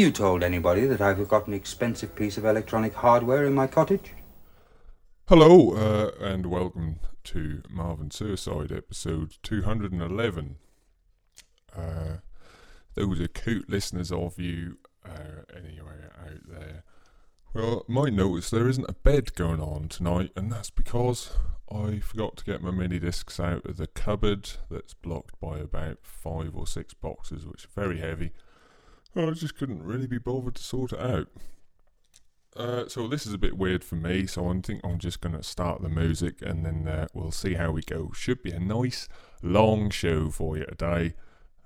You told anybody that I've got an expensive piece of electronic hardware in my cottage? Hello, uh, and welcome to Marvin Suicide episode 211. Uh, those acute listeners of you, uh, anywhere out there, well, might notice there isn't a bed going on tonight, and that's because I forgot to get my mini discs out of the cupboard that's blocked by about five or six boxes, which are very heavy. I just couldn't really be bothered to sort it out. Uh, so this is a bit weird for me, so I think I'm just going to start the music and then uh, we'll see how we go. Should be a nice long show for you today.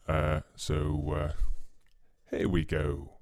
Uh, so uh, here we go.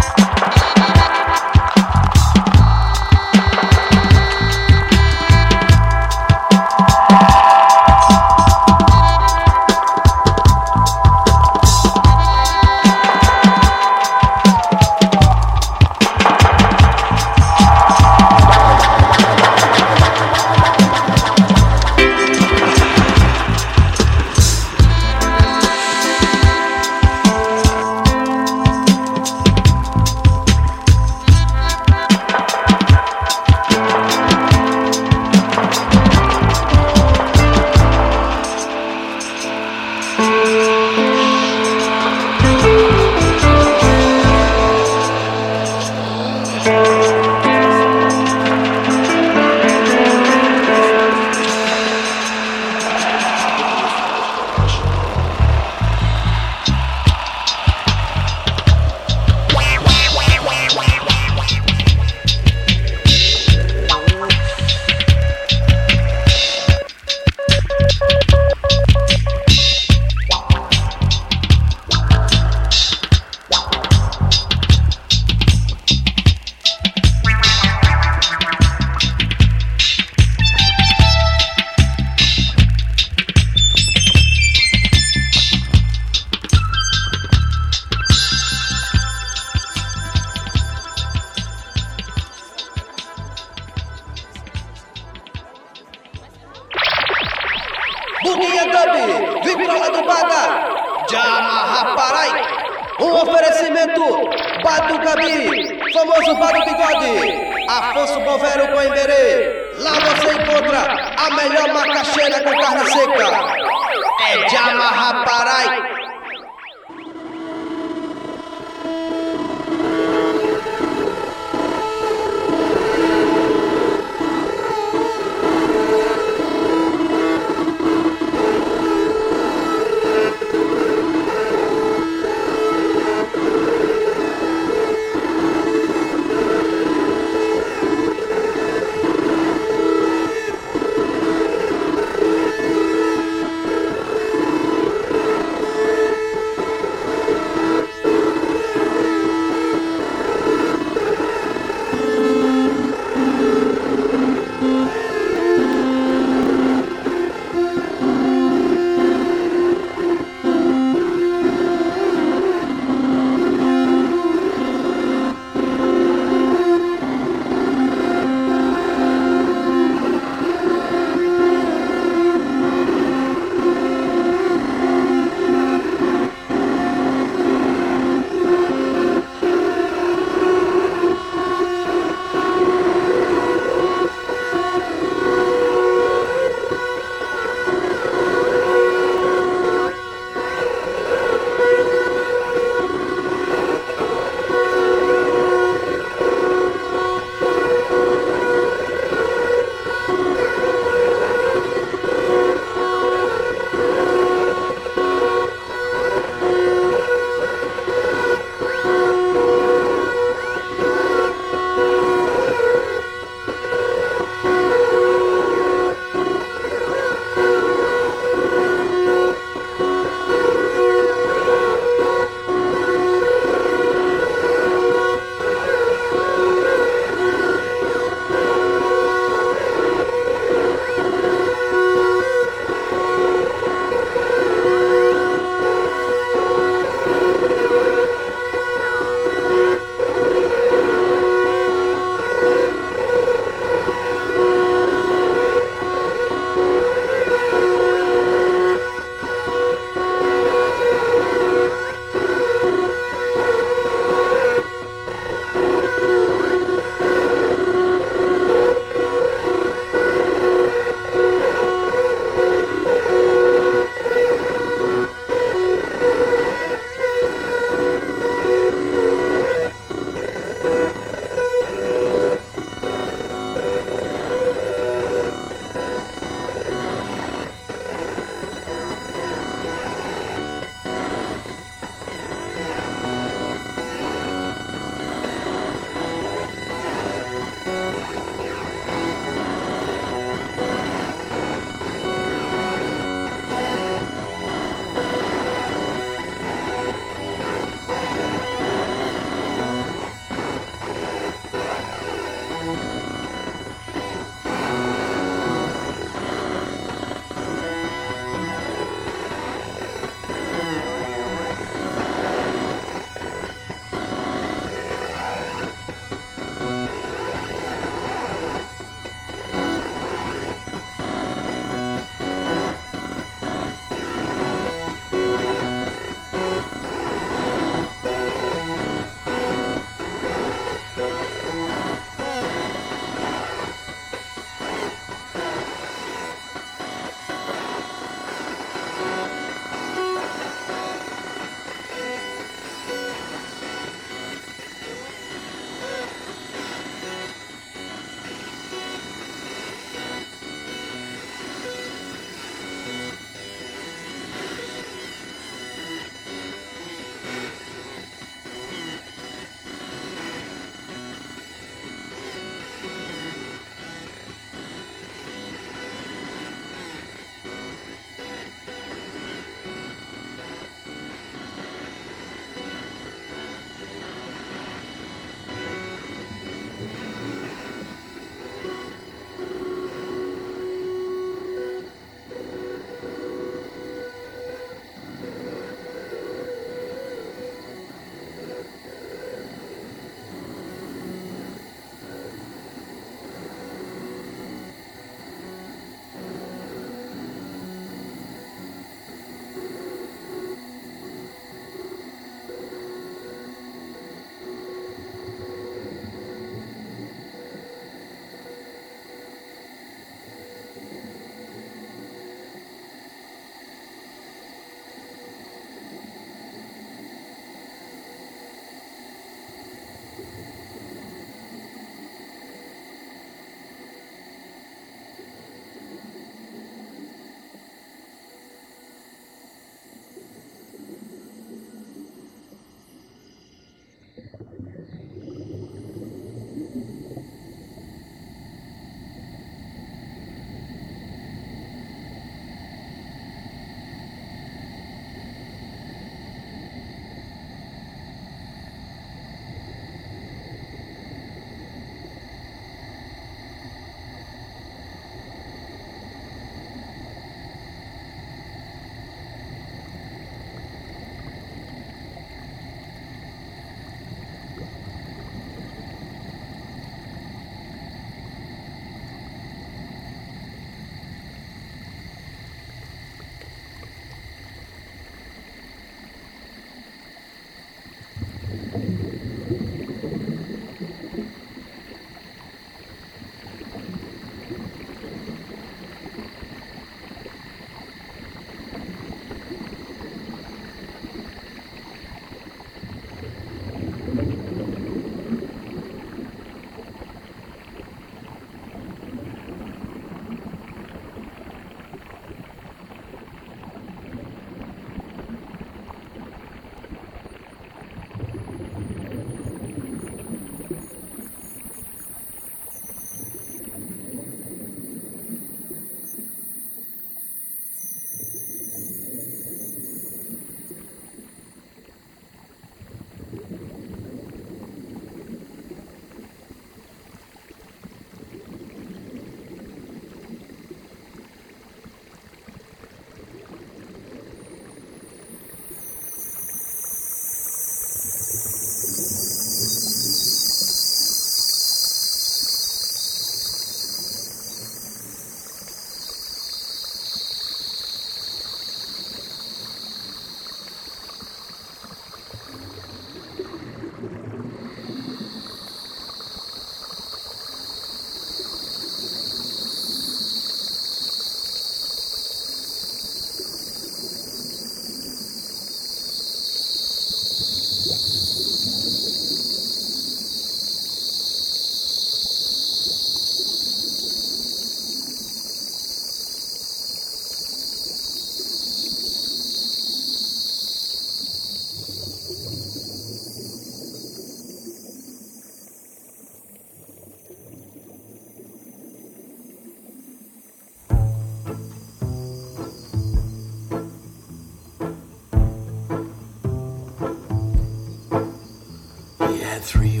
three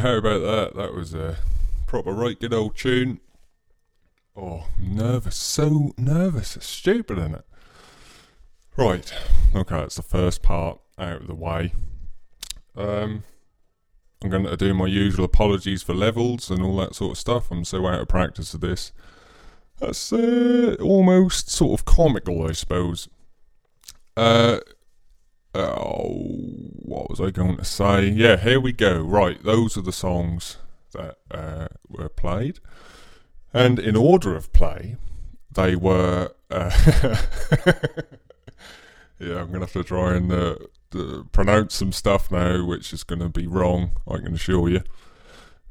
how about that? That was a proper right good old tune. Oh, nervous, so nervous, it's stupid, isn't it? Right, okay, that's the first part out of the way. Um, I'm going to do my usual apologies for levels and all that sort of stuff. I'm so out of practice of this. That's uh, almost sort of comical, I suppose. Uh, oh, what was I going to say? Yeah, here we go. Right, those are the songs that uh, were played. And in order of play, they were. Uh, yeah, I'm going to have to try and uh, pronounce some stuff now, which is going to be wrong, I can assure you.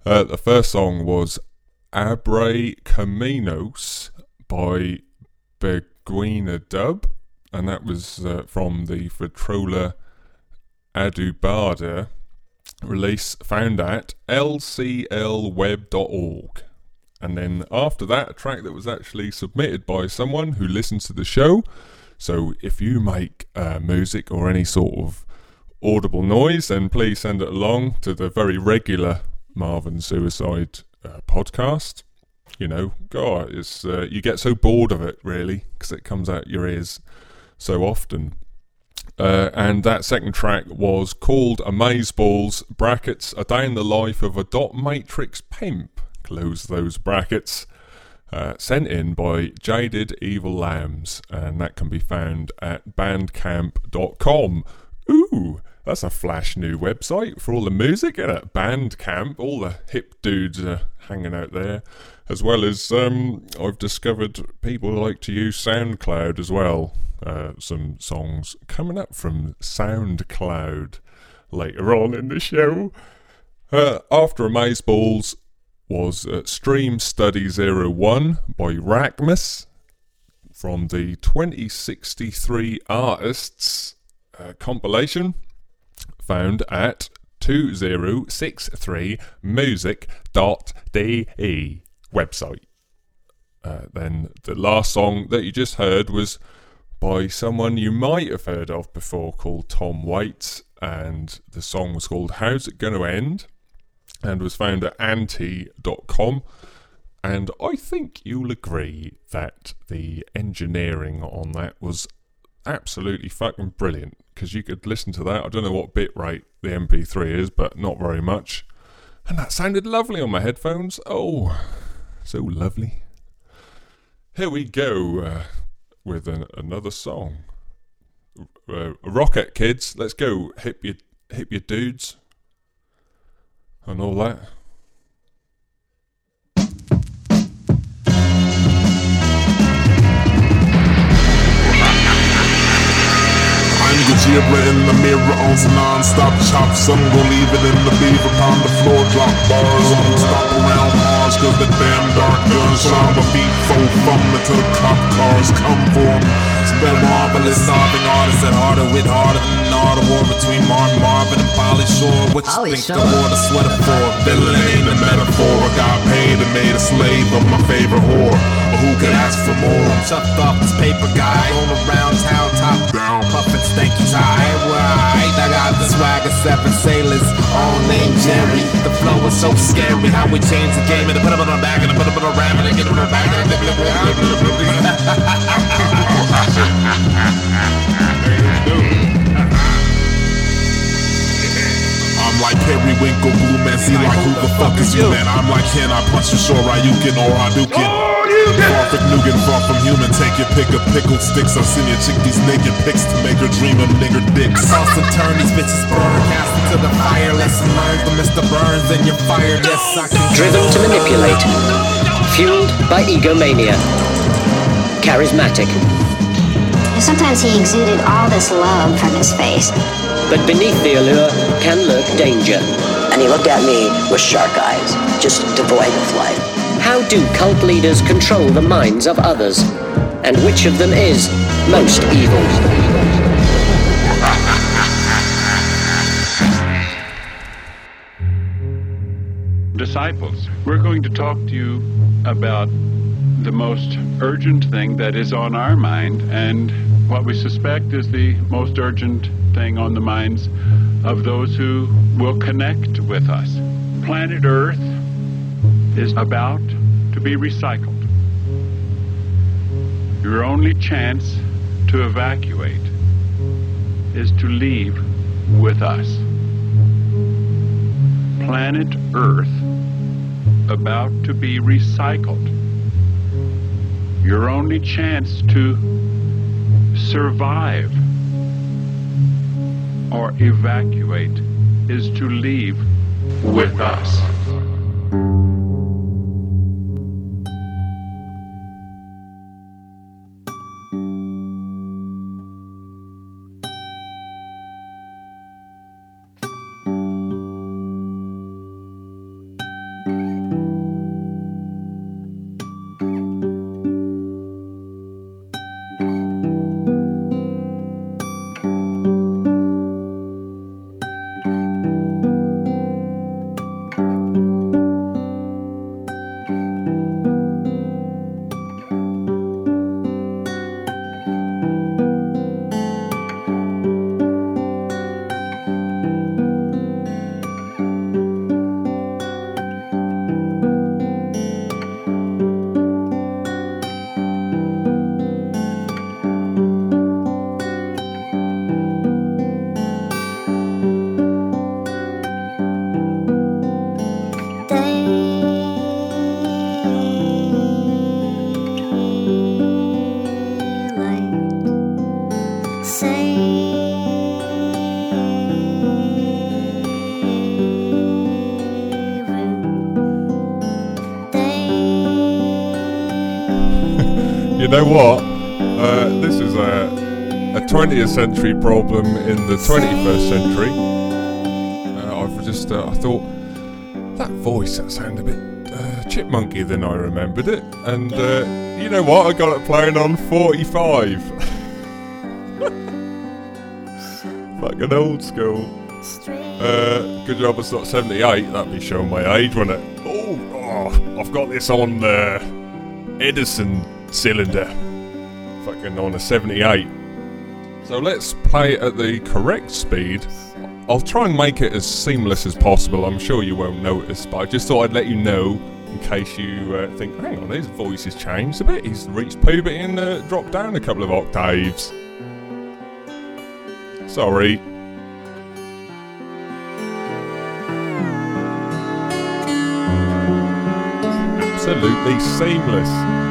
Uh, the first song was Abre Caminhos by Buguinha Dub, and that was uh, from the Vitrola Adubada release found at lclweb.org. And then after that, a track that was actually submitted by someone who listens to the show. So if you make uh, music or any sort of audible noise, then please send it along to the very regular Marvin Suicide uh, podcast. You know, God, it's uh, you get so bored of it really because it comes out your ears so often. Uh, and that second track was called Amazeballs brackets a day in the life of a dot matrix pimp close those brackets uh, sent in by Jaded Evil Lambs, and that can be found at bandcamp.com. Ooh, that's a flash new website for all the music at Bandcamp. All the hip dudes are hanging out there, as well as um, I've discovered people like to use SoundCloud as well. Uh, some songs coming up from SoundCloud later on in the show. Uh, after Amazeballs, was uh, Stream Study 01 by Raemus from the 2063 Artists uh, compilation found at 2063music.de website. Uh, then the last song that you just heard was by someone you might have heard of before called Tom Waits, and the song was called How's It Gonna End? and was found at anti.com. And I think you'll agree that the engineering on that was absolutely fucking brilliant because you could listen to that. I don't know what bit rate the MP3 is, but not very much. And that sounded lovely on my headphones. Oh, so lovely. Here we go uh, with an, another song. Uh, rocket kids, let's go. Hip your, hip your dudes and all that. I'm the in the mirror on some non-stop chop. Some gon' leave it in the beaver upon the floor, drop bars on them, stop around Cause the damn dark guns my feet, four fumbling till the cop cars come for for 'em. Spell marvelous, solving artists that harder with harder than art of war between Martin and Pauly Shore. What you think Shore. I wore the sweater for? Villain ain't a metaphor. I got paid and made a slave of my favorite whore. But who could ask for more? I'm chucked off this paper guy, going around town, top down, puffin' stanky tie. Right, I got the swag of seven sailors, all named Jerry. The flow was so scary, how we changed the game and put it on a bag and put it on a ram and get it on a bag and I'm like Harry Winkle, Blue Man, see like who the fuck is you, man? I'm like Ken, I punch you Shoryuken or Hadouken. Far from Nugan, far from human, take your pick of pickled sticks. I've seen you chick these naked pics to make her dream of nigger dicks. Toss and turn these bitches burn, cast into the fire. Lesson learned from Mr. Burns, and you're fired. Yes, I can Driven to manipulate. Fueled by egomania. Charismatic. Sometimes he exuded all this love from his face. But beneath the allure can lurk danger. And he looked at me with shark eyes, just devoid of life. How do cult leaders control the minds of others? And which of them is most evil? disciples. We're going to talk to you about the most urgent thing that is on our mind and what we suspect is the most urgent thing on the minds of those who will connect with us. Planet Earth is about to be recycled. Your only chance to evacuate is to leave with us. planet Earth about to be recycled. Your only chance to survive or evacuate is to leave with us. Century problem in the 21st century. Uh, I've just, uh, I thought, that voice, that sounded a bit uh, chipmunky than I remembered it. And uh, you know what? I got it playing on 45. Fucking old school. Uh, good job it's not 78, that'd be showing my age, wouldn't it? Oh, oh I've got this on uh, Edison cylinder. Fucking on a 78. So let's play at the correct speed. I'll try and make it as seamless as possible. I'm sure you won't notice, but I just thought I'd let you know in case you uh, think, hang on, his voice has changed a bit. He's reached puberty and uh, dropped down a couple of octaves. Sorry. Absolutely seamless.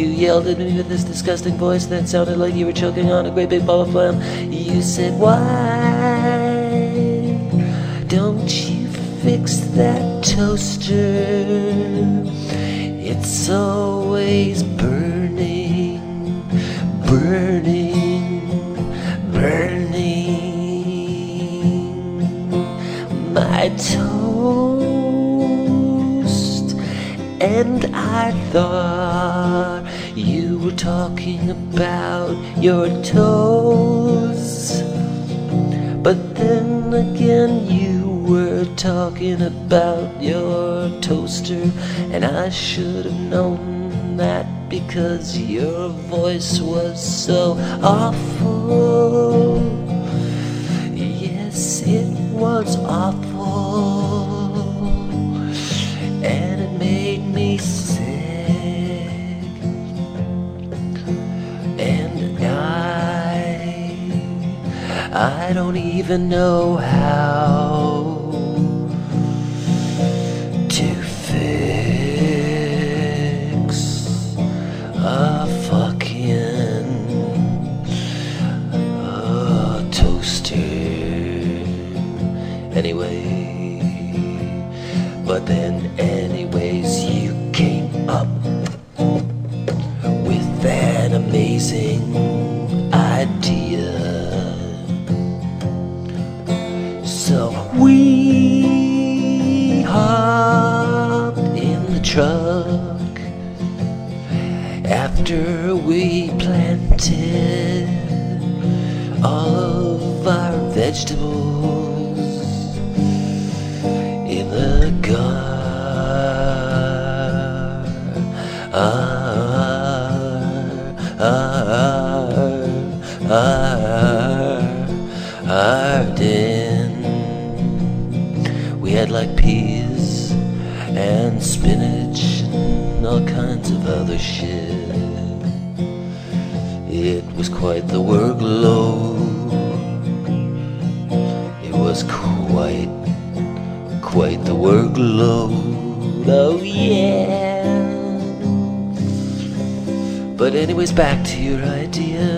You yelled at me with this disgusting voice that sounded like you were choking on a great big ball of phlegm. You said, Why don't you fix that toaster? It's always burning, burning, burning. My toast and I thought talking about your toes. But then again, you were talking about your toaster, and I should have known that because your voice was so awful. Yes, it was awful. I don't even know how. always back to your idea.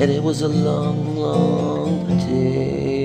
and it was a long, long day.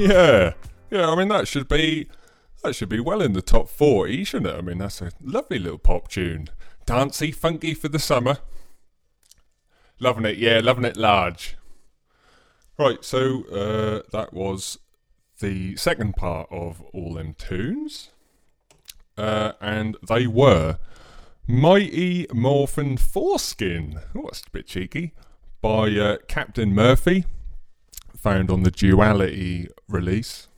Yeah, yeah. I mean, that should be that should be well in the top forty, shouldn't it? I mean, that's a lovely little pop tune, dancey, funky for the summer. Loving it, yeah, loving it large. Right, so uh, that was the second part of all them tunes, uh, and they were Mighty Morphin Foreskin. Oh, that's a bit cheeky. By uh, Captain Murphy found on the Duality release.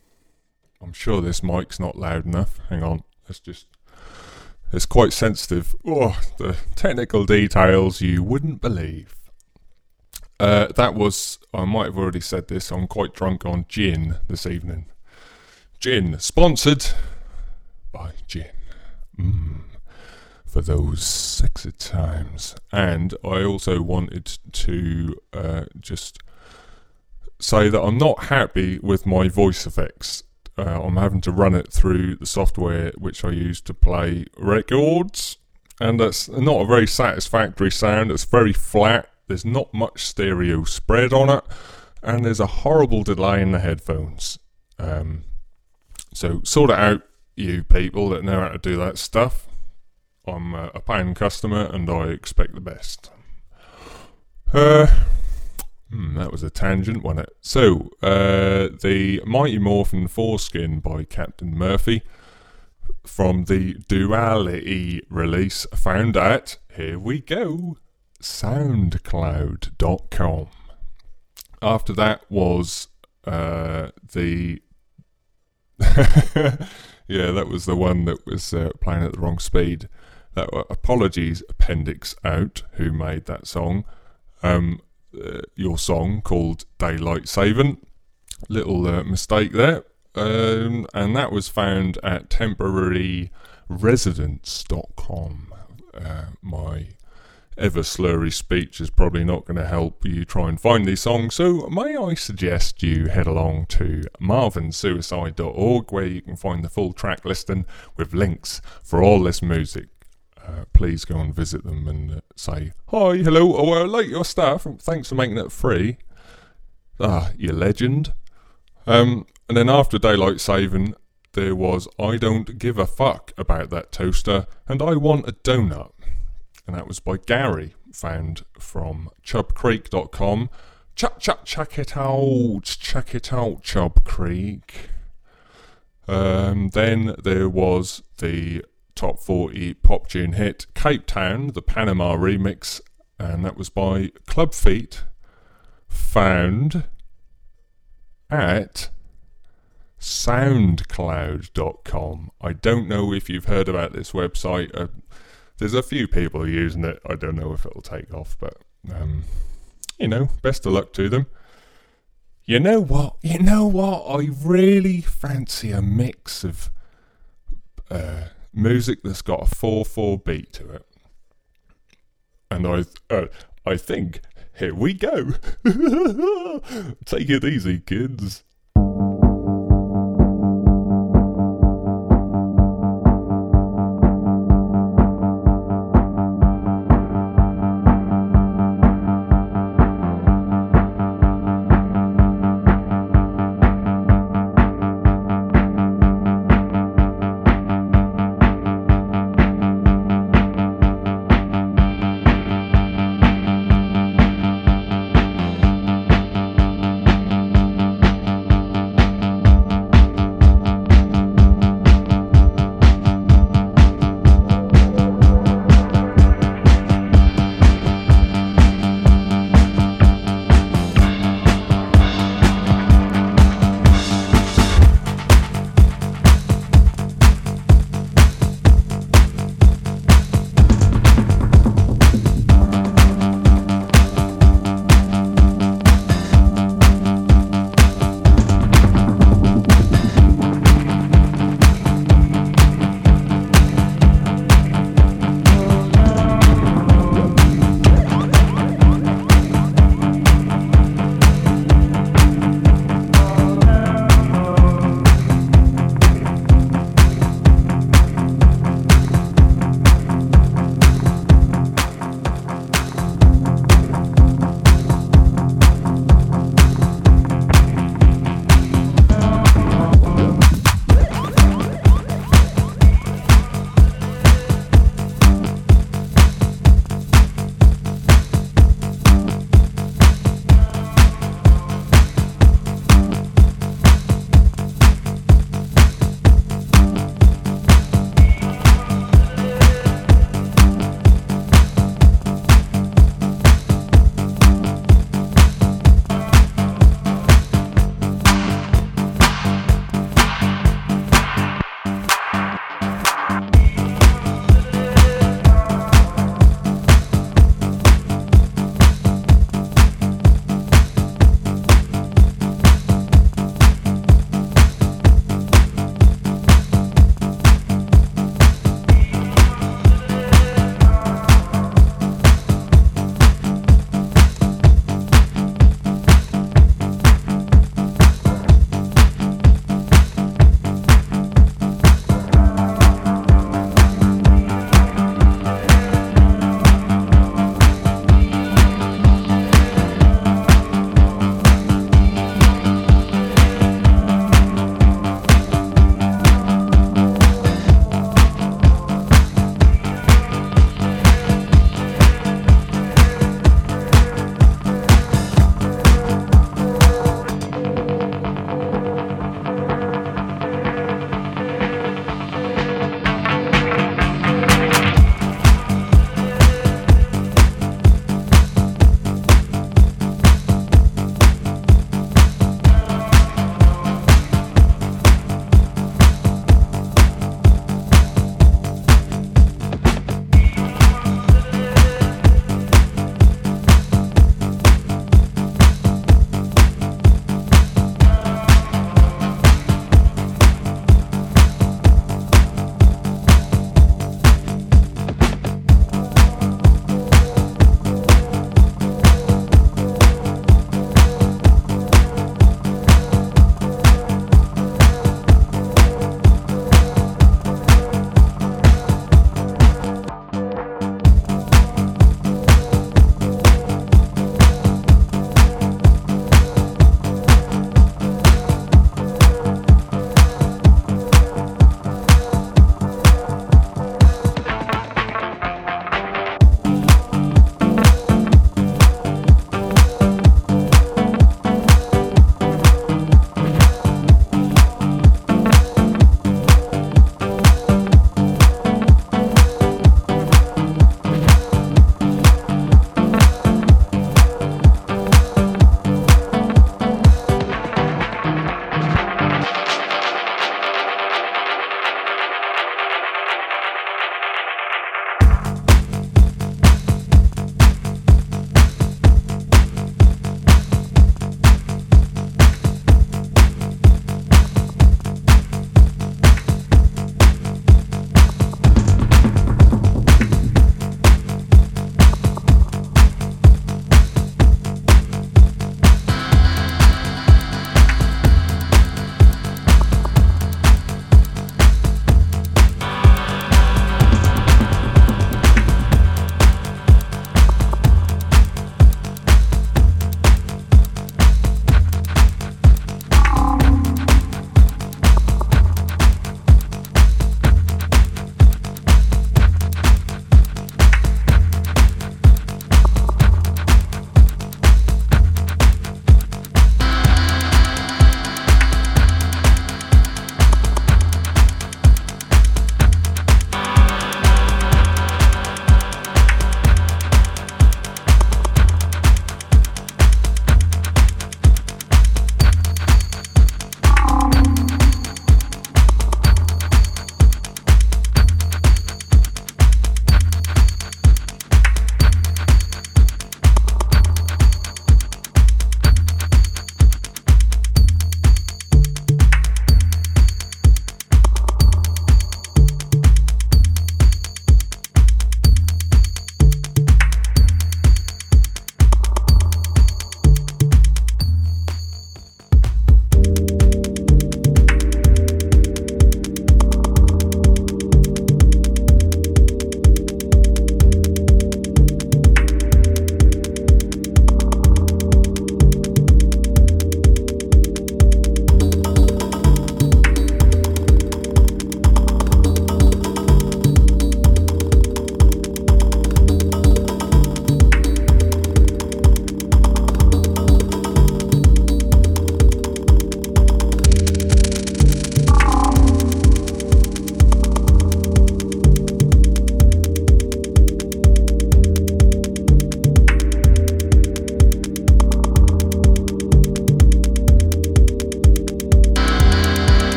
I'm sure this mic's not loud enough. Hang on, let's just. It's quite sensitive. Oh, the technical details you wouldn't believe. Uh, that was, I might have already said this, I'm quite drunk on gin this evening. Gin, sponsored by gin. Mm, for those sexy times. And I also wanted to uh, just say that I'm not happy with my voice effects. Uh, I'm having to run it through the software which I use to play records, and that's not a very satisfactory sound. It's very flat. There's not much stereo spread on it, and there's a horrible delay in the headphones. Um, so sort it out, you people that know how to do that stuff. I'm uh, a paying customer, and I expect the best. Uh, hmm, that was a tangent, wasn't it? So, uh, the Mighty Morphin Foreskin by Captain Murphy from the Duality release found at, here we go, soundcloud.com. After that was uh, the. yeah, that was the one that was uh, playing at the wrong speed. That were apologies, Appendixout, who made that song. Um, uh, your song called Daylight Saving. Little uh, mistake there. Um, and that was found at temporaryresidence.com. Uh, my ever slurry speech is probably not going to help you try and find these songs, so may I suggest you head along to marvinsuicide.org where you can find the full track listing with links for all this music. Uh, please go and visit them and uh, say, Hi, hello, oh, I like your stuff, thanks for making it free. Ah, you legend. Um, and then after daylight saving, there was I don't give a fuck about that toaster and I want a donut. And that was by Gary, found from chubcreek.com. Chuck, chuck, check it out. Check it out, Chub Creek. Um, then there was the top 40 pop tune hit Cape Town, the Panama remix, and that was by Clubfeet, found at soundcloud.com. I don't know if you've heard about this website. Uh, there's a few people using it. I don't know if it'll take off, but um, you know, best of luck to them. You know what? You know what? I really fancy a mix of uh, music that's got a four-four beat to it, and I, uh, I think here we go. Take it easy, kids.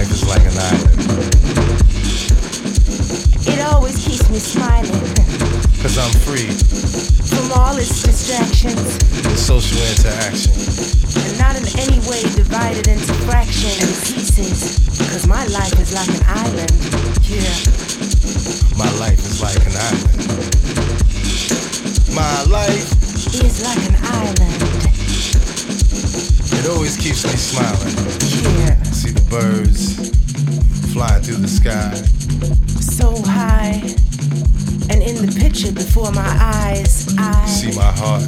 Life is like an island, it always keeps me smiling. cause I'm free, From all its distractions, in social interaction. and not in any way divided into fractions and pieces. Cause my life is like an island. Yeah. My life is like an island. My life, Is like an island. it always keeps me smiling. Through the sky. So high. And in the picture before my eyes, I See my heart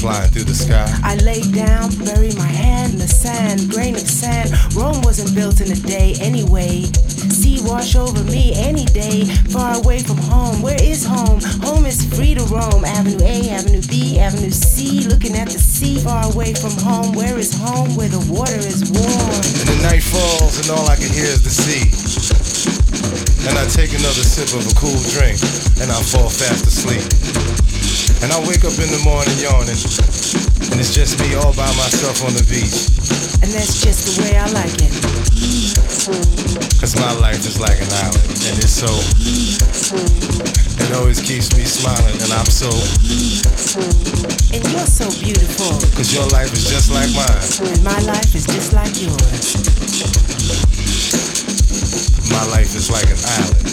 flying through the sky. I lay down, bury my hand in the sand, grain of sand. Rome wasn't built in a day anyway. Wash over me any day, far away from home. Where is home? Home is free to roam. Avenue A, Avenue B, Avenue C, looking at the sea, far away from home. Where is home? Where the water is warm. And the night falls and all I can hear is the sea. And I take another sip of a cool drink and I fall fast asleep. And I wake up in the morning yawning. And it's just me all by myself on the beach. And that's just the way I like it. Cause my life is like an island. And it's so. It always keeps me smiling. And I'm so. And you're so beautiful. Cause your life is just like mine. And my life is just like yours. My life is like an island.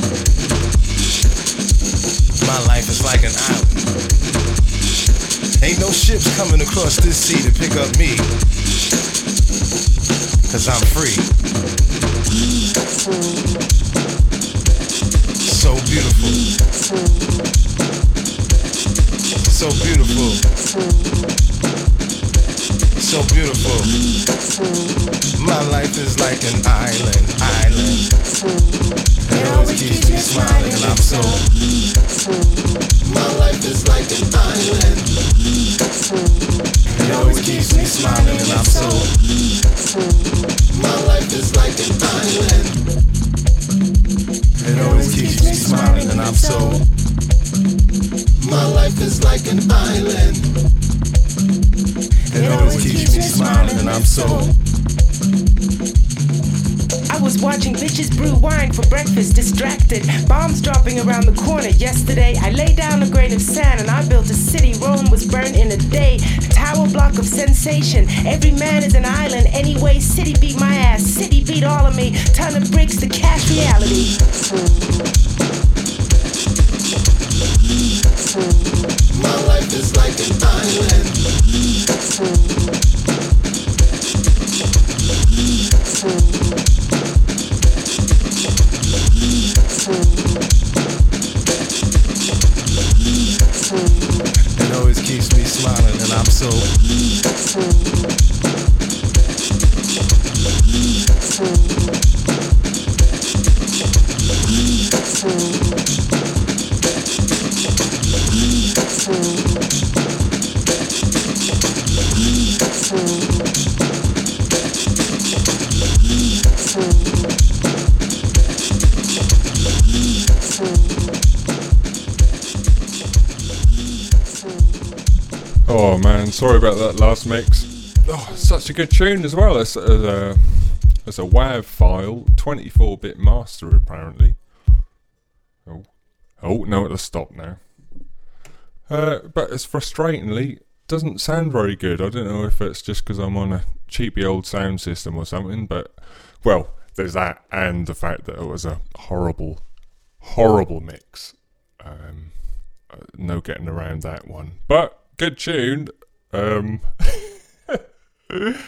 My life is like an island. Ain't no ships coming across this sea to pick up me. Cause I'm free. So beautiful. So beautiful. So beautiful. My life is like an island, island. It always keeps me smiling and I'm so. My life is like an island. It always keeps me smiling and I'm so. My life is like an island. It always keeps me smiling and I'm so. My life is like an island. It always keeps me smiling and I'm so. I was watching bitches brew wine for breakfast, distracted. Bombs dropping around the corner. Yesterday, I laid down a grain of sand and I built a city. Rome was burned in a day. A tower block of sensation. Every man is an island. Anyway, city beat my ass. City beat all of me. Ton of bricks to cash reality. My life is like an island. Sorry about that last mix. Oh, such a good tune as well. Uh, a, it's a WAV file, 24-bit master apparently. Oh, oh no, it'll stop now. Uh, but it's frustratingly doesn't sound very good. I don't know if it's just because I'm on a cheapy old sound system or something. But well, there's that, and the fact that it was a horrible, horrible mix. Um, uh, no getting around that one. But good tune. Um,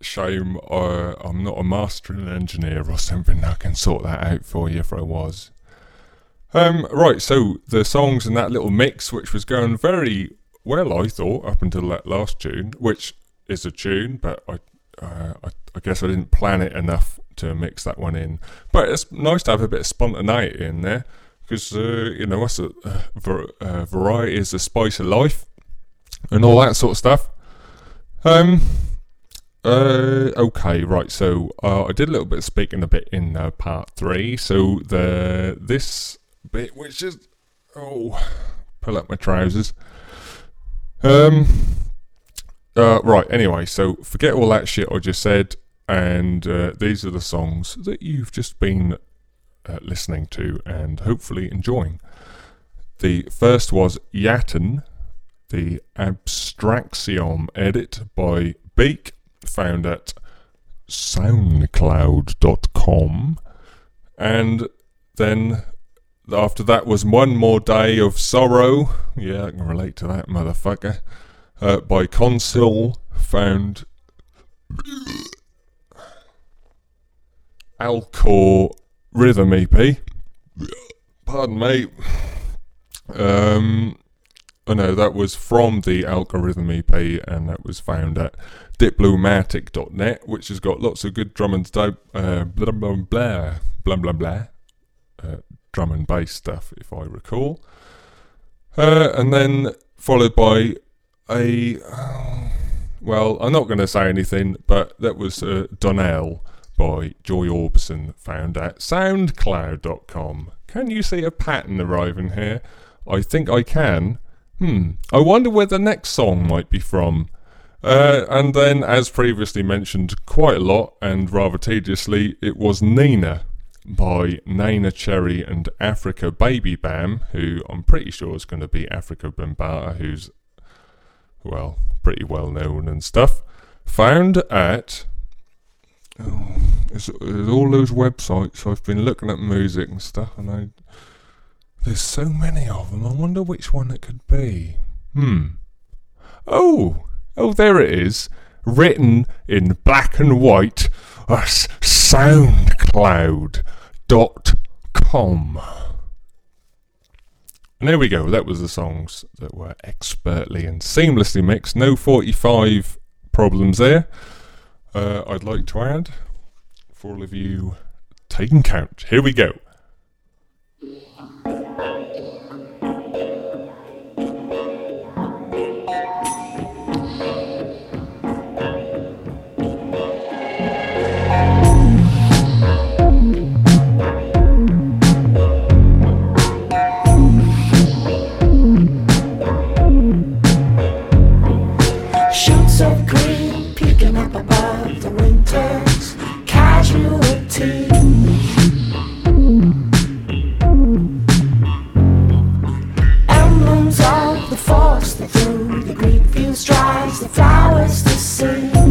shame uh, I'm not a mastering engineer or something. I can sort that out for you if I was. Um, right, so the songs in that little mix, which was going very well, I thought, up until that last tune, which is a tune, but I, uh, I, I guess I didn't plan it enough to mix that one in. But it's nice to have a bit of spontaneity in there because uh, you know what's a uh, var- uh, variety is the spice of life and all that sort of stuff. Um. Uh. Okay. Right. So uh, I did a little bit of speaking a bit in uh, part three. So the this bit, which is oh, pull up my trousers. Um. Uh. Right. Anyway. So forget all that shit I just said, and uh, these are the songs that you've just been uh, listening to and hopefully enjoying. The first was Yatton, the Abstraxion edit by Beak, found at soundcloud.com. And then after that was One More Day of Sorrow. Yeah, I can relate to that motherfucker. Uh, by Console, found Alcor Rhythm EP. Pardon me. Um, oh no, that was from the Alcorhythm EP, and that was found at diplomatik.net, which has got lots of good drum and dope, uh, blah blah blah, blah blah blah, uh, drum and bass stuff, if I recall. Uh, and then followed by a, well, I'm not going to say anything, but that was uh, Donell by Joy Orbison, found at soundcloud.com. Can you see a pattern arriving here? I think I can. Hmm. I wonder where the next song might be from. Uh, and then, as previously mentioned quite a lot and rather tediously, it was Nina by Neneh Cherry and Afrika Baby Bam, who I'm pretty sure is going to be Afrika Bambaataa, who's, well, pretty well known and stuff. Found at. Oh, it's, it's all those websites. I've been looking at music and stuff, and I. There's so many of them. I wonder which one it could be. Hmm. Oh, oh, there it is. Written in black and white. Us SoundCloud.com. And there we go. That was the songs that were expertly and seamlessly mixed. No 45 problems there. Uh, I'd like to add for all of you taking count. Here we go. Through the green fields drives the flowers to see.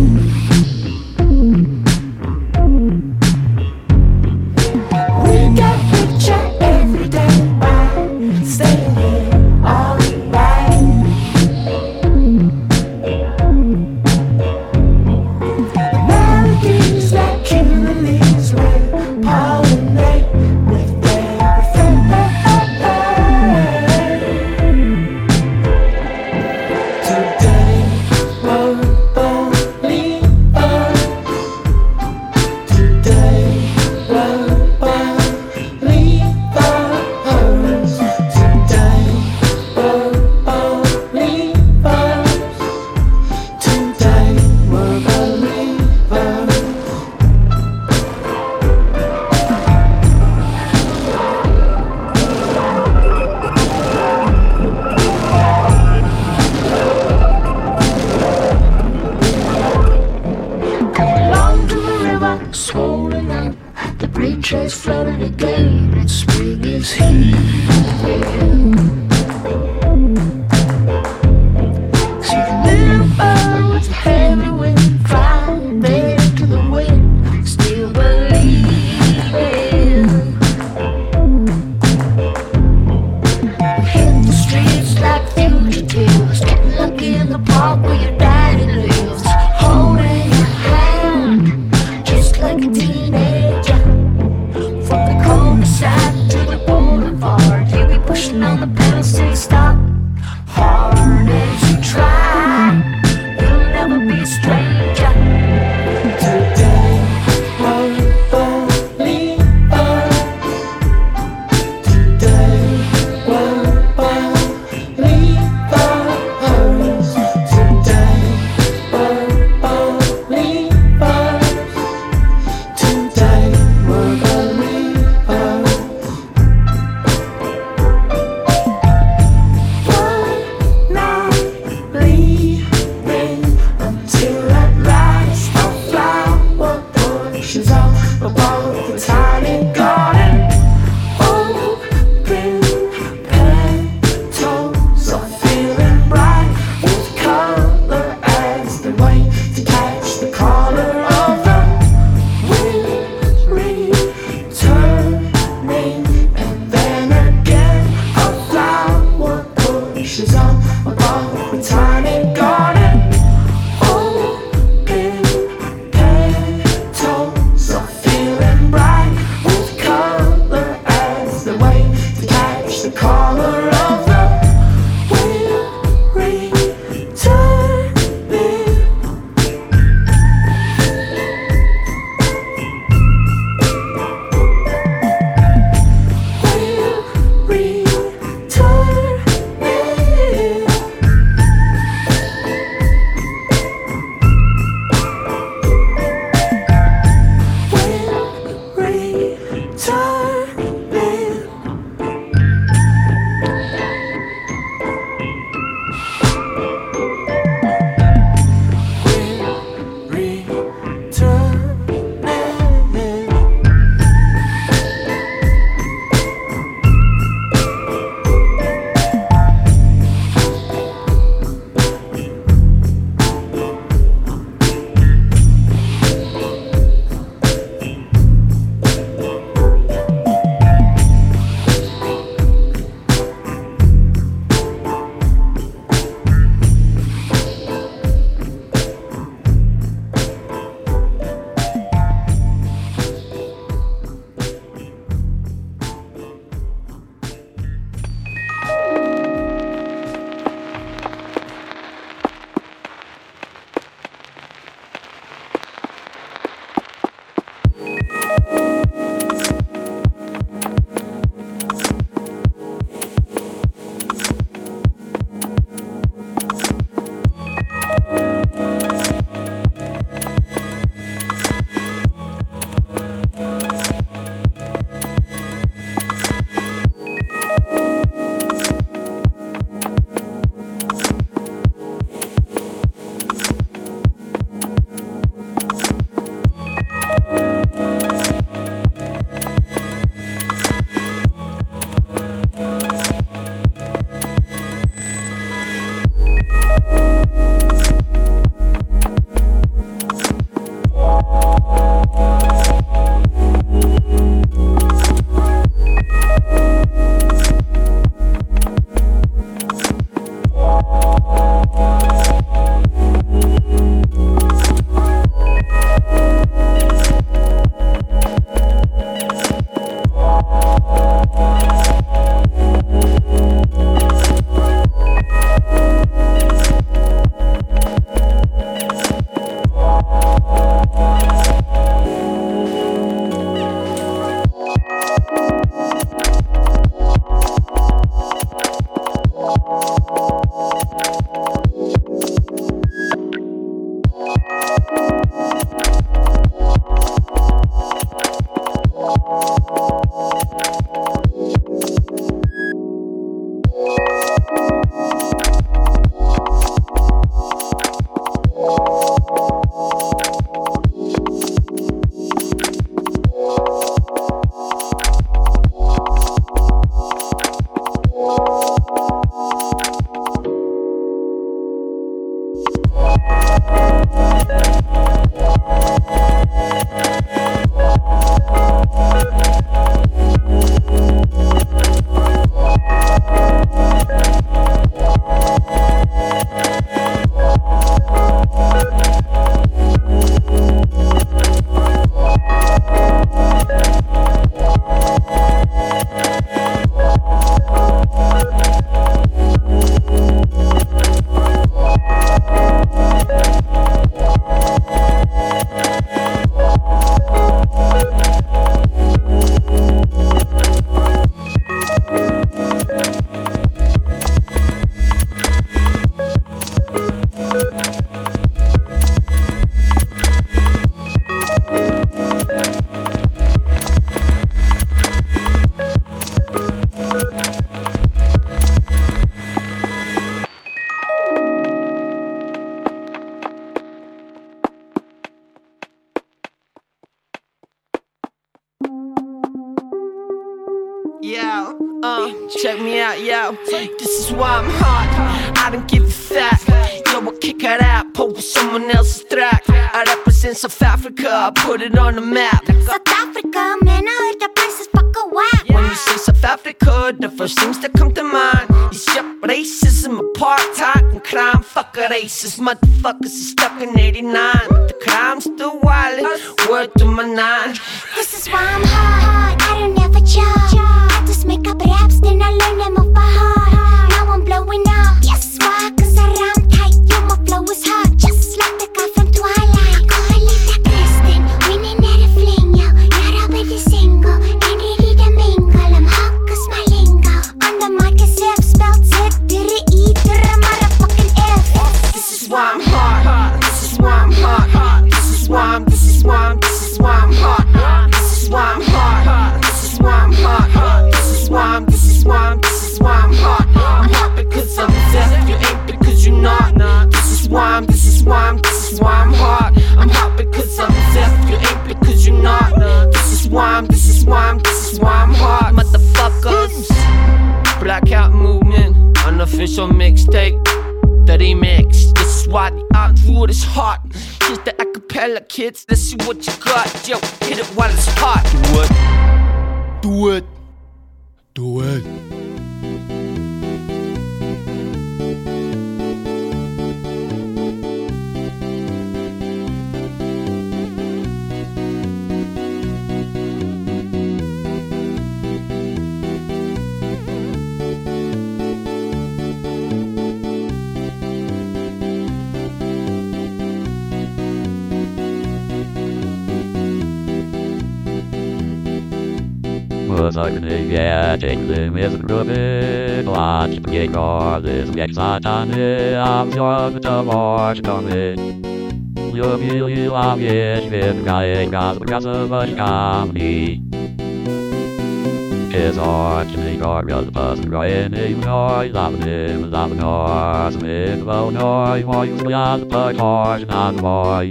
With well noise why you got the plug hard and boy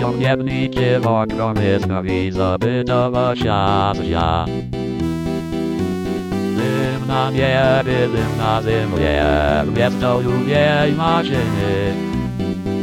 Young Japanese kid walking from his car, he's a bit of a shot, yeah. Lim na yeah, lim na zim, yeah, yes, no,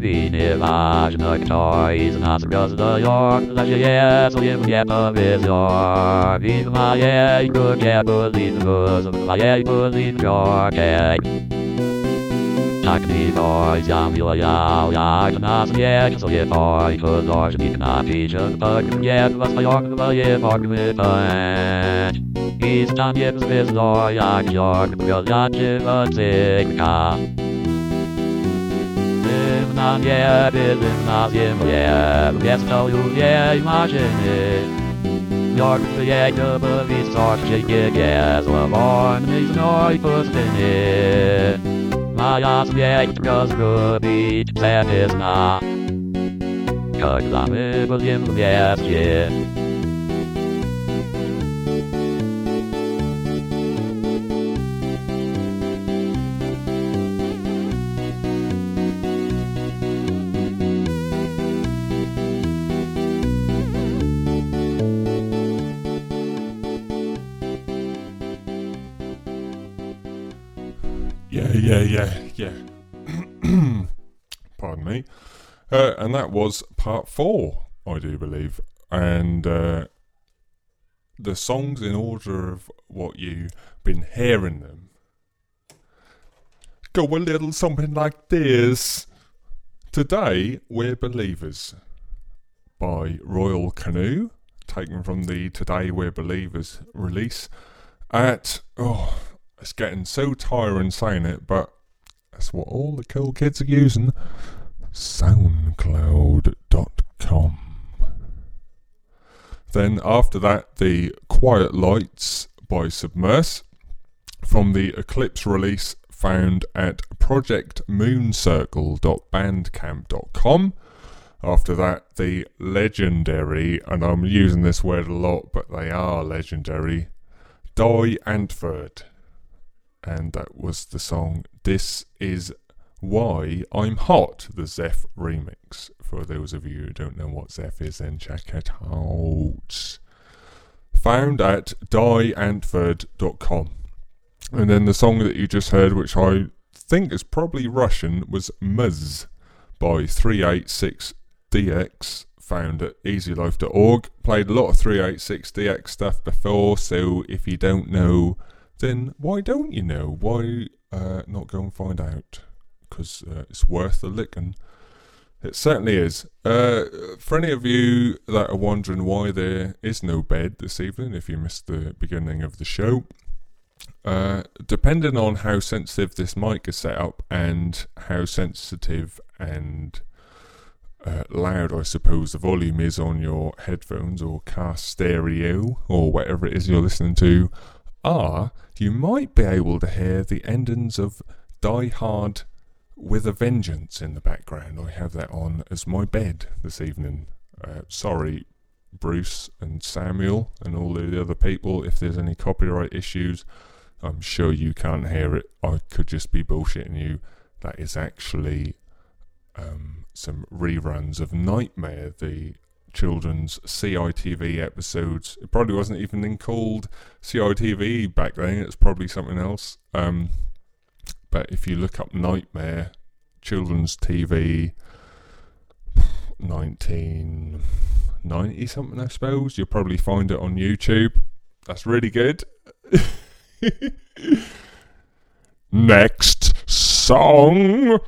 kabin ważny ktoś z nas rozdają, lecz jest im nie powiedzą. W mojej grupie budynku z mojej budynkokiej. Tak mi ktoś zawiojał, jak nas nie chce twój chudornik napisze, tak pognie was mają moje pogmy pęć. I stanie w zwyzdo jak jork, wiodacie wodzynka. актер бродячего цирка Дым на небе, дым на земле, вместо людей машины Мертвые любовь сорчики зловонной зной пустыни Моя смерть разрубить все без сна Когда мы будем вместе that was part four, I do believe. And uh, the songs in order of what you've been hearing them go a little something like this. Today, we're Believers by Royal Canoe, taken from the Today We're Believers release at, oh, It's getting so tiring saying it, but that's what all the cool kids are using. SoundCloud.com. Then after that, the Quiet Lights by Submerse from the Eclipse release found at projectmooncircle.bandcamp.com. After that, the legendary, and I'm using this word a lot, but they are legendary, Die Antwoord. And that was the song This Is Why I'm Hot, the Zef remix. For those of you who don't know what Zef is, then check it out. Found at dieantwoord.com. And then the song that you just heard, which I think is probably Russian, was Mus by 386DX, found at easylife.org. Played a lot of 386DX stuff before, so if you don't know, then why don't you know? Why uh, not go and find out? Because uh, it's worth the licking. It certainly is. Uh, for any of you that are wondering why there is no bed this evening, if you missed the beginning of the show, uh, depending on how sensitive this mic is set up and how sensitive and uh, loud, I suppose, the volume is on your headphones or car stereo or whatever it is you're listening to, are you might be able to hear the endings of Die Hard with a Vengeance in the background. I have that on as my bed this evening. Uh, sorry, Bruce and Samuel and all the other people, if there's any copyright issues. I'm sure you can't hear it. I could just be bullshitting you. That is actually um, some reruns of Knightmare, the children's CITV episodes. It probably wasn't even called CITV back then. It's probably something else. Um, but if you look up Knightmare children's TV, 1990 something, I suppose, you'll probably find it on YouTube. That's really good. Next song.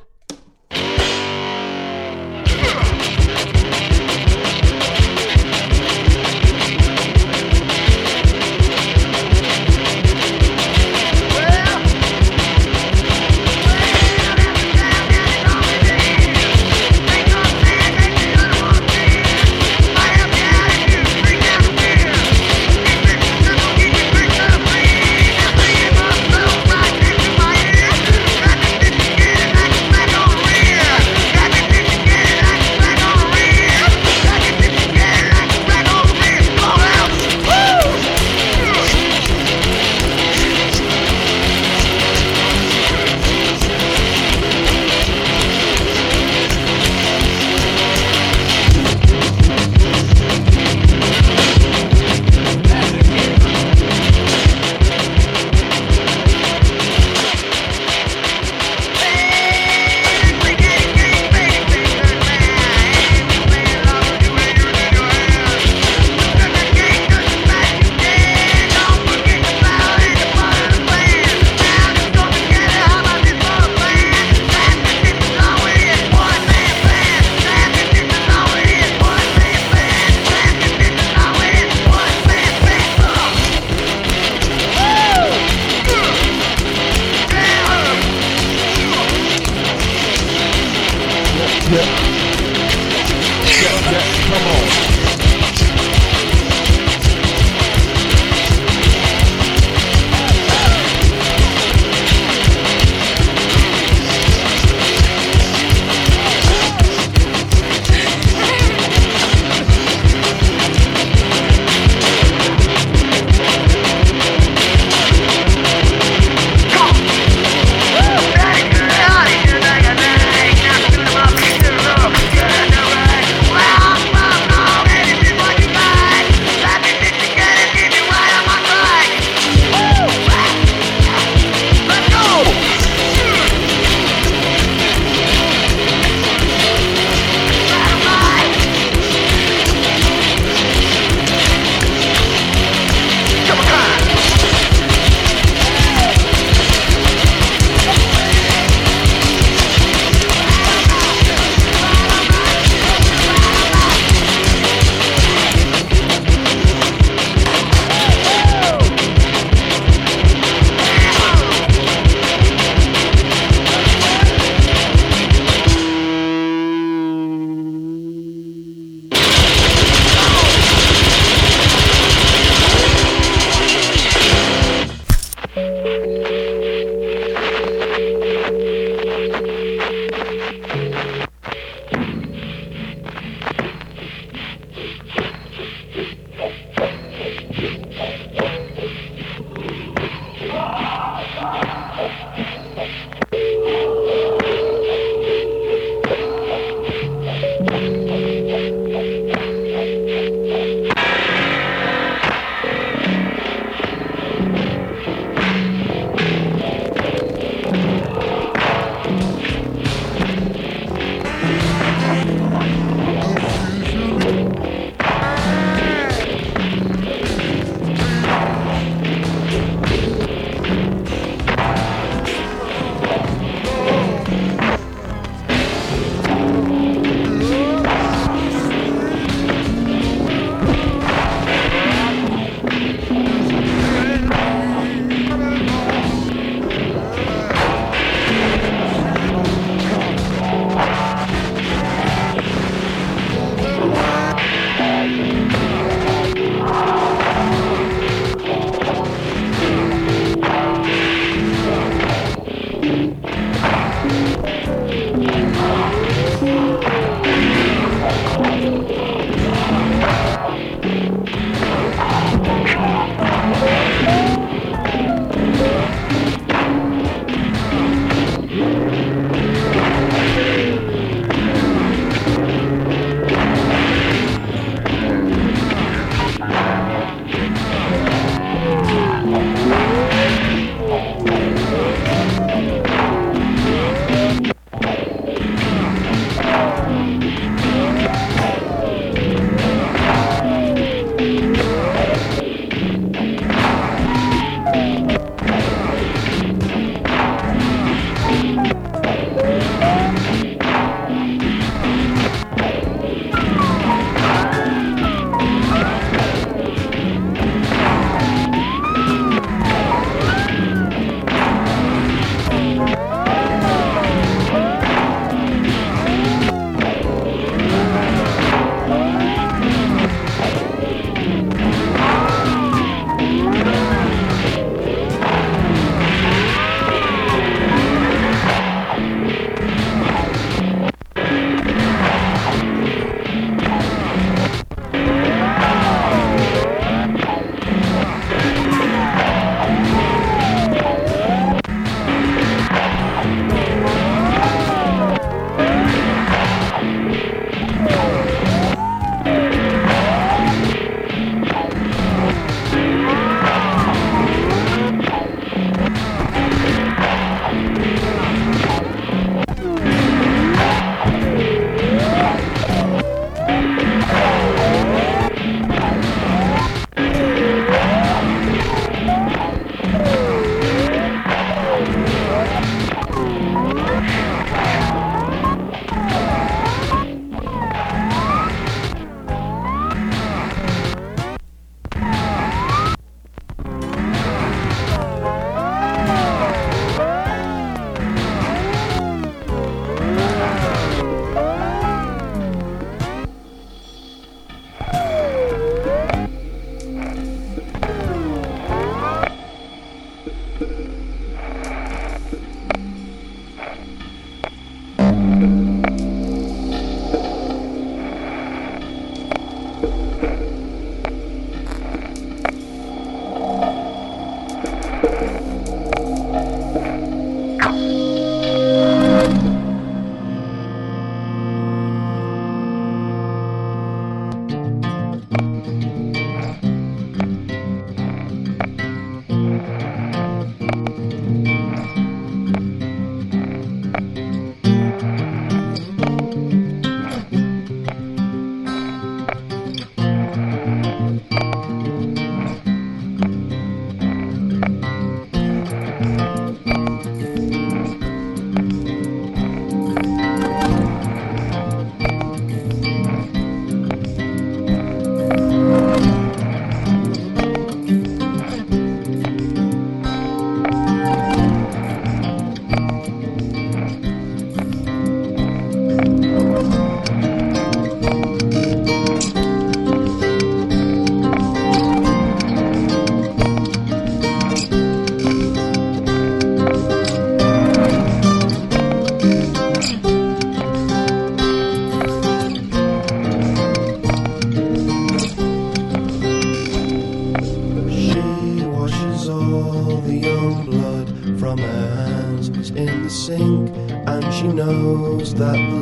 that.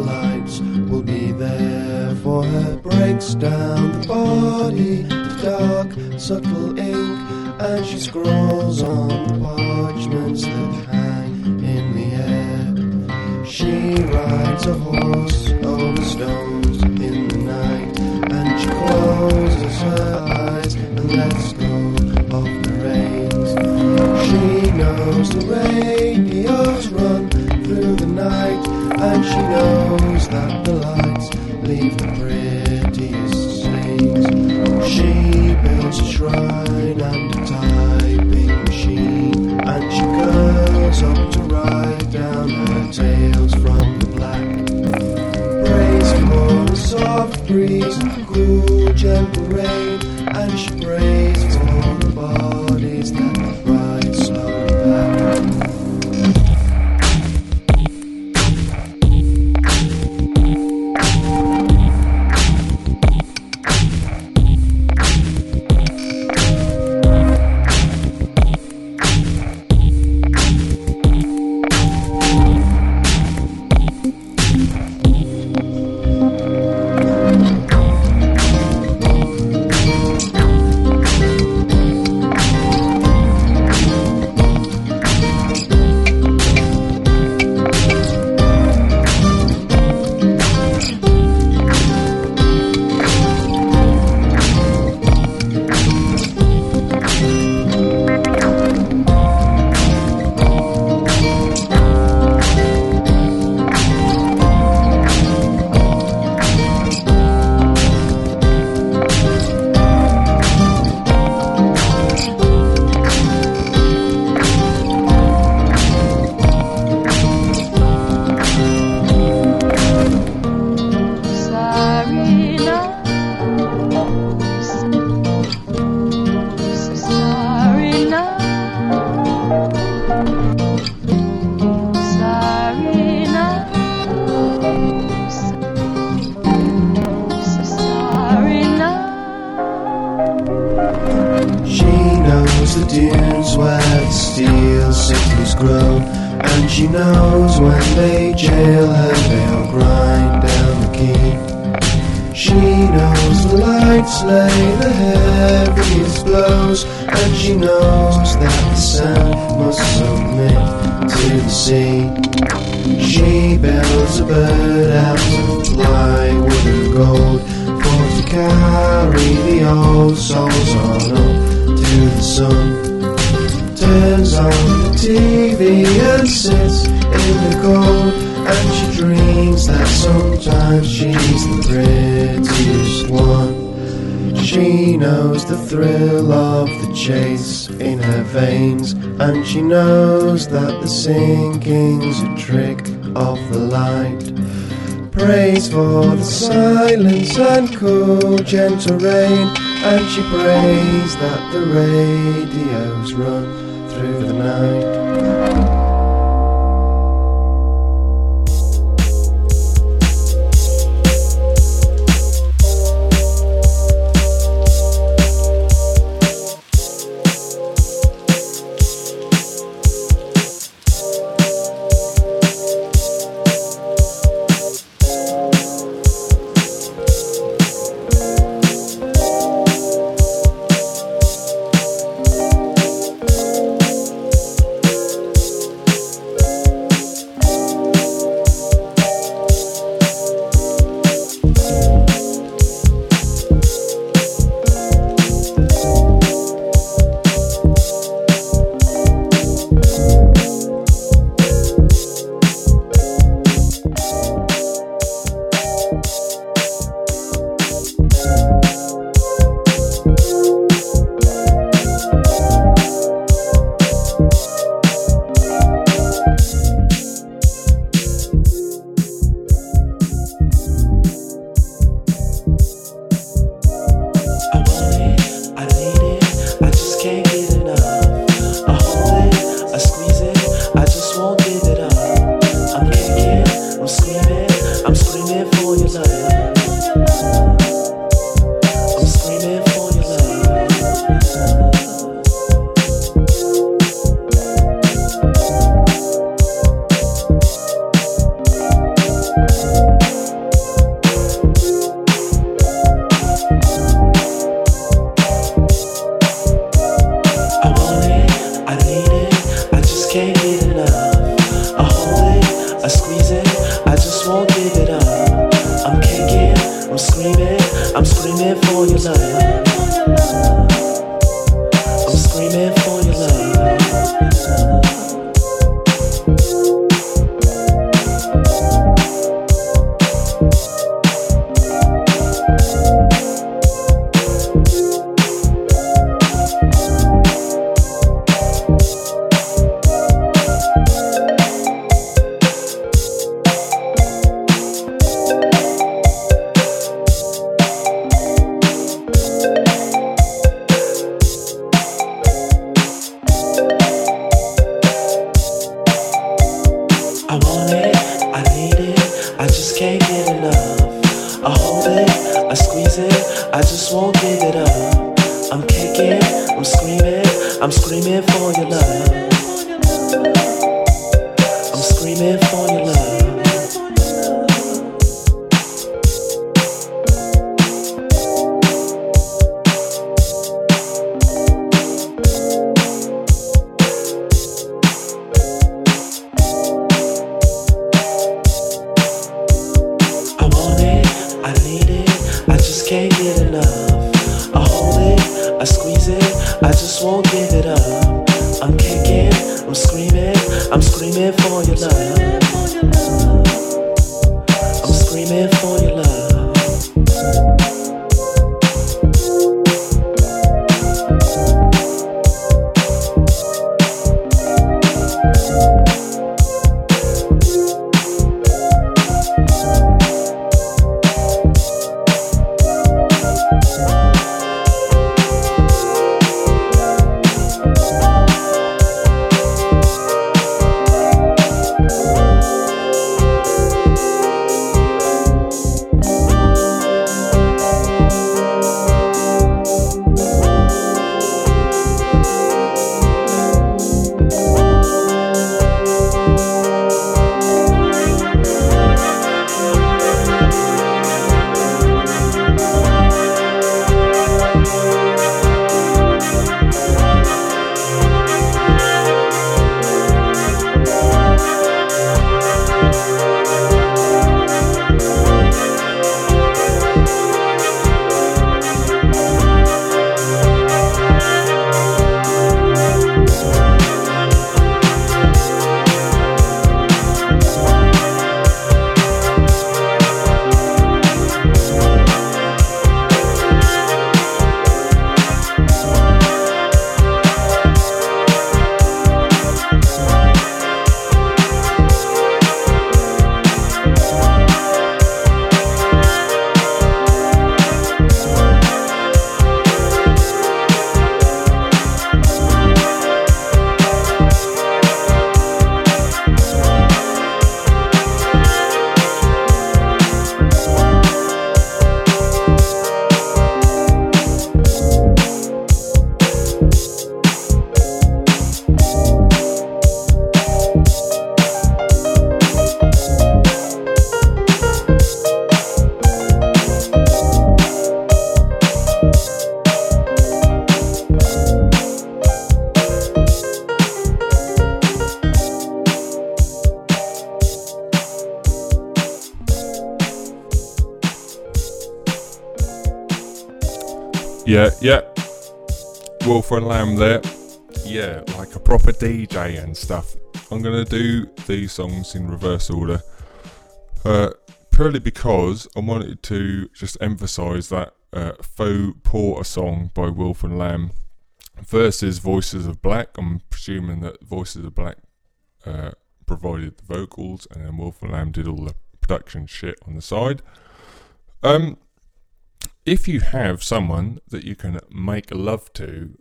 And she knows that the sinking's a trick of the light. Prays for the silence and cool, gentle rain. And she prays that the radios run through the night. Yeah, yeah. Wolf and Lamb there. Yeah, like a proper DJ and stuff. I'm gonna do these songs in reverse order. Uh, purely because I wanted to just emphasise that uh, Fo Porter song by Wolf and Lamb versus Voices of Black. I'm presuming that Voices of Black uh, provided the vocals and then Wolf and Lamb did all the production shit on the side. Um, if you have someone that you can make love to,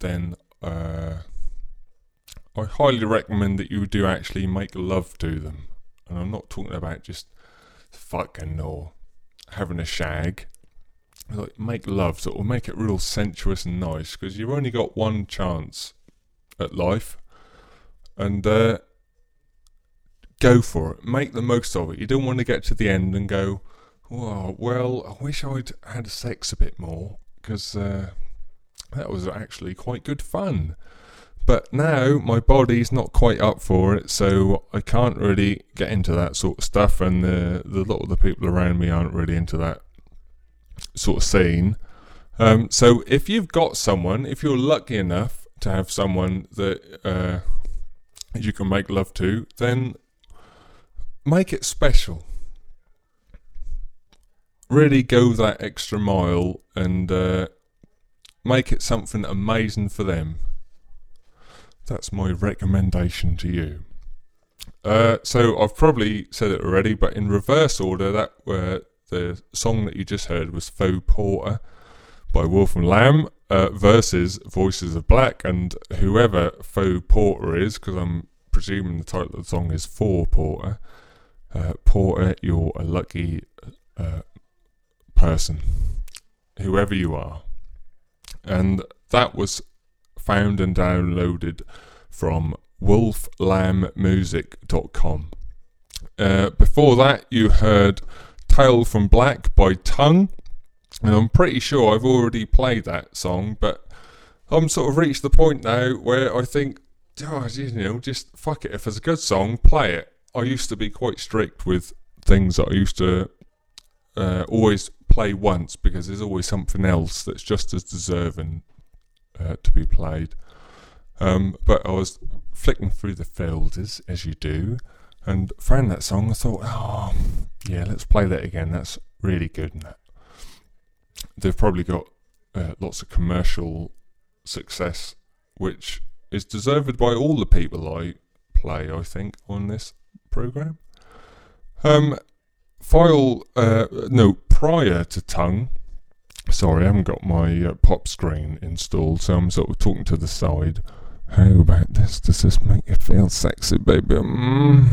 then uh, I highly recommend that you do actually make love to them. And I'm not talking about just fucking or having a shag. Like make love, so it will make it real sensuous and nice because you've only got one chance at life, and uh, go for it. Make the most of it. You don't want to get to the end and go, "Oh, well, I wish I'd had sex a bit more," because uh, that was actually quite good fun. But now my body's not quite up for it, so I can't really get into that sort of stuff, and the, the lot of the people around me aren't really into that sort of scene. Um, so if you've got someone, if you're lucky enough to have someone that uh, you can make love to, then make it special. Really go that extra mile and uh, make it something amazing for them. That's my recommendation to you. Uh, so I've probably said it already, but in reverse order, that uh, the song that you just heard was "Fo Porter" by Wolf and Lamb uh, versus Voices of Black, and whoever Fo Porter is, because I'm presuming the title of the song is For Porter. Uh, Porter, you're a lucky uh, person, whoever you are, and that was found and downloaded from wolflambmusic.com. Uh, before that, you heard Tale from Black by Tunng, and I'm pretty sure I've already played that song, but I'm sort of reached the point now where I think, oh, you know, just fuck it. If it's a good song, play it. I used to be quite strict with things that I used to uh, always play once because there's always something else that's just as deserving uh, to be played. Um, but I was flicking through the folders as you do, and found that song. I thought, oh, yeah, let's play that again. That's really good. That they've probably got uh, lots of commercial success, which is deserved by all the people I play. I think on this program. Um, file uh, no prior to Tunng. Sorry, I haven't got my uh, pop screen installed, so I'm sort of talking to the side. How about this? Does this make you feel sexy, baby? Mm.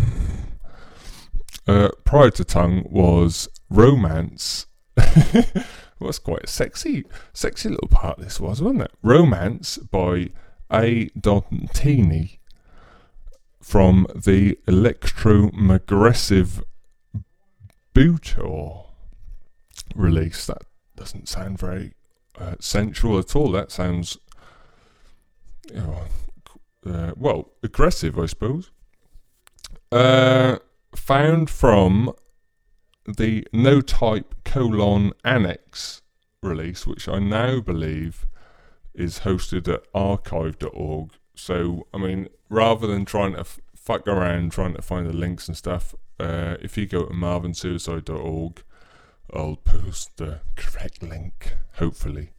Uh, prior to Tunng was romance. was quite a sexy, sexy little part. This was, wasn't it? Romance by A. Dontigny from the electromagressive Butoh release. That doesn't sound very uh, sensual at all. That sounds, you know, uh, well, aggressive, I suppose. Uh, found from the No Type colon Annex release, which I now believe is hosted at archive.org. So, I mean, rather than trying to f- fuck around trying to find the links and stuff, uh, if you go to marvinsuicide.org, I'll post the correct link, hopefully.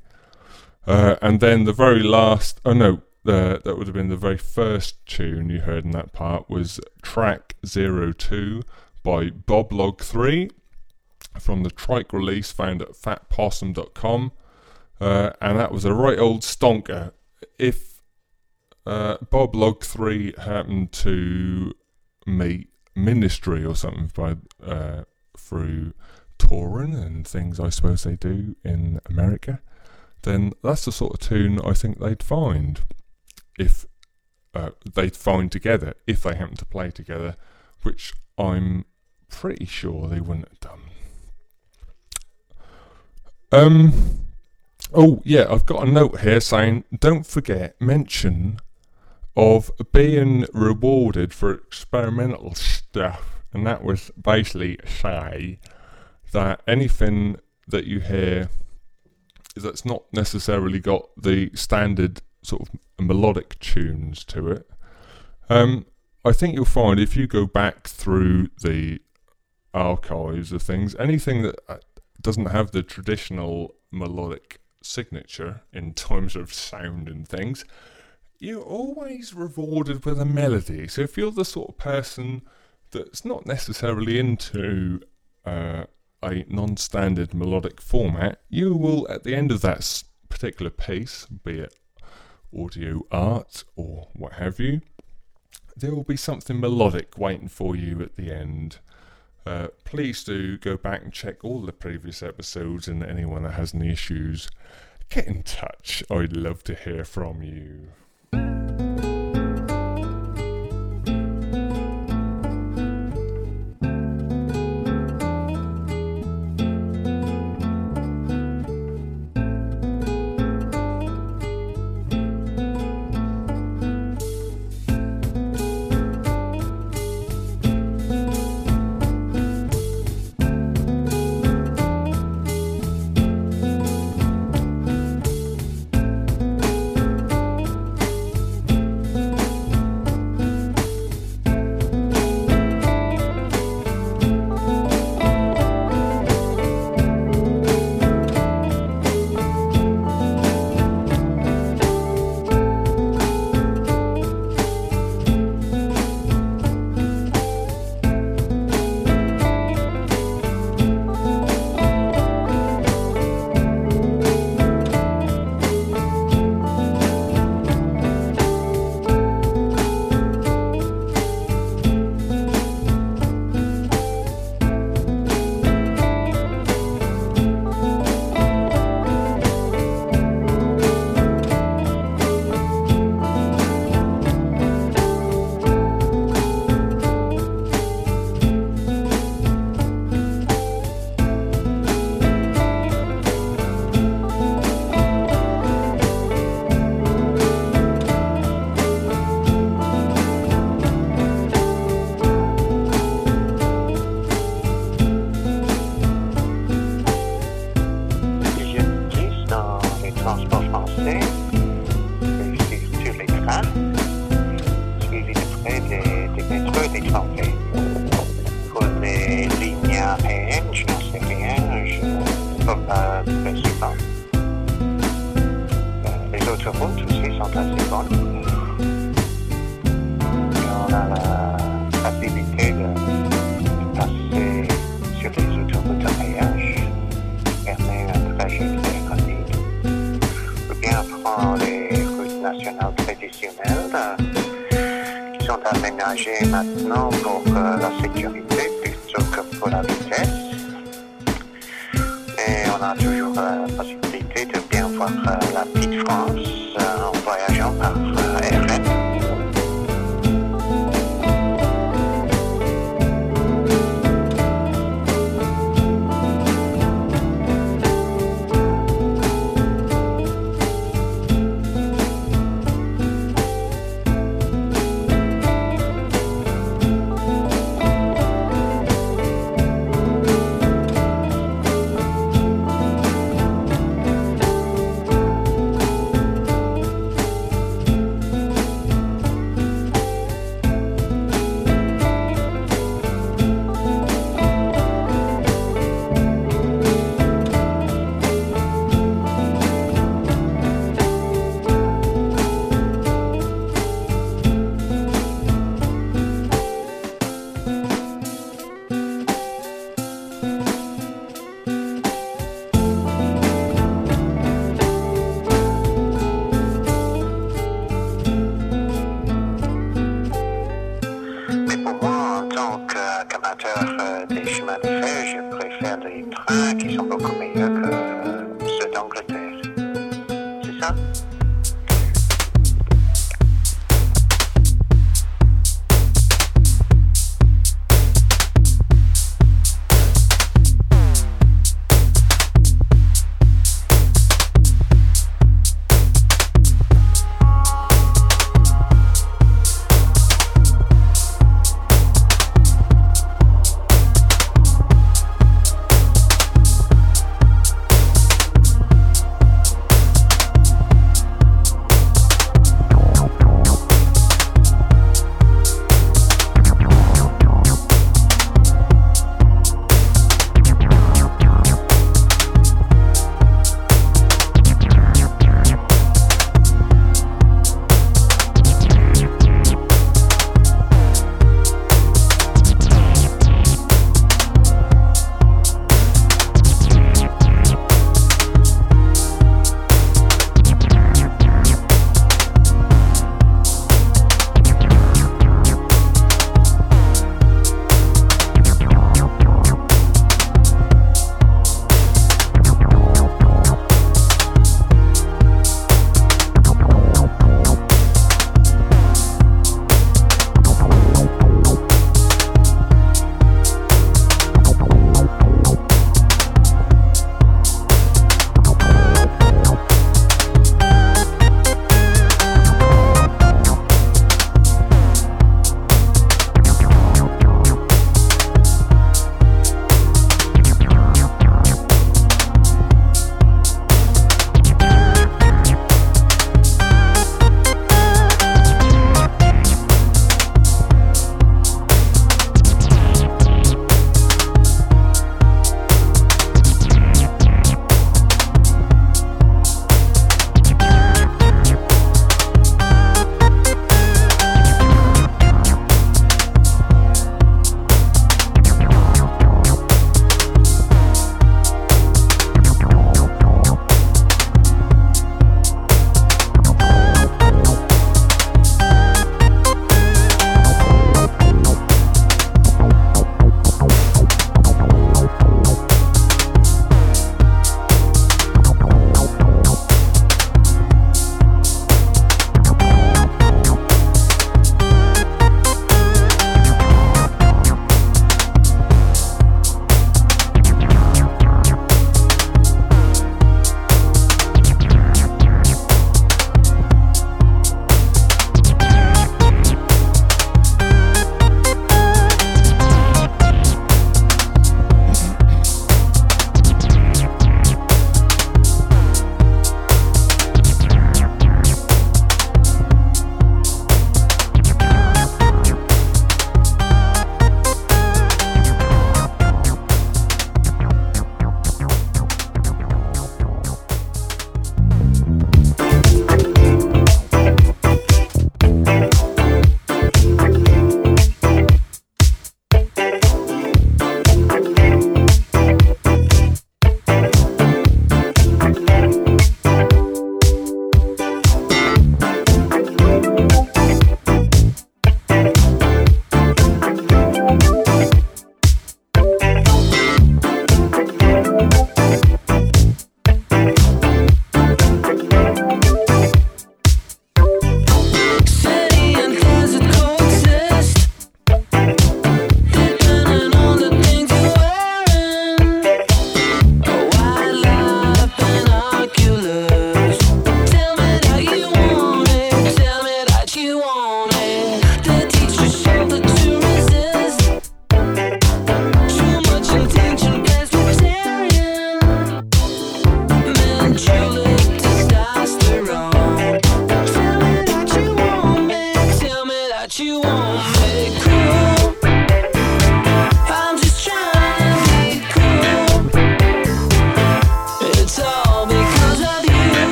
Uh, and then the very last, oh no, that would have been the very first tune you heard in that part was track 02 by Bob Log III from the Trike release found at fatpossum.com. Uh, and that was a right old stonker. If uh, Bob Log 3 happened to meet Ministry or something by uh, through touring and things I suppose they do in America, then that's the sort of tune I think they'd find if uh, they'd find together if they happen to play together, which I'm pretty sure they wouldn't have done. Um. Oh yeah, I've got a note here saying don't forget mention of being rewarded for experimental stuff, and that was basically say that anything that you hear that's not necessarily got the standard sort of melodic tunes to it. Um, I think you'll find if you go back through the archives of things, anything that uh, doesn't have the traditional melodic signature in terms of sound and things, you're always rewarded with a melody. So if you're the sort of person that's not necessarily into uh, a non-standard melodic format, you will at the end of that particular piece, be it audio art or what have you, there will be something melodic waiting for you at the end. Uh, please do go back and check all the previous episodes, and anyone that has any issues, get in touch. I'd love to hear from you.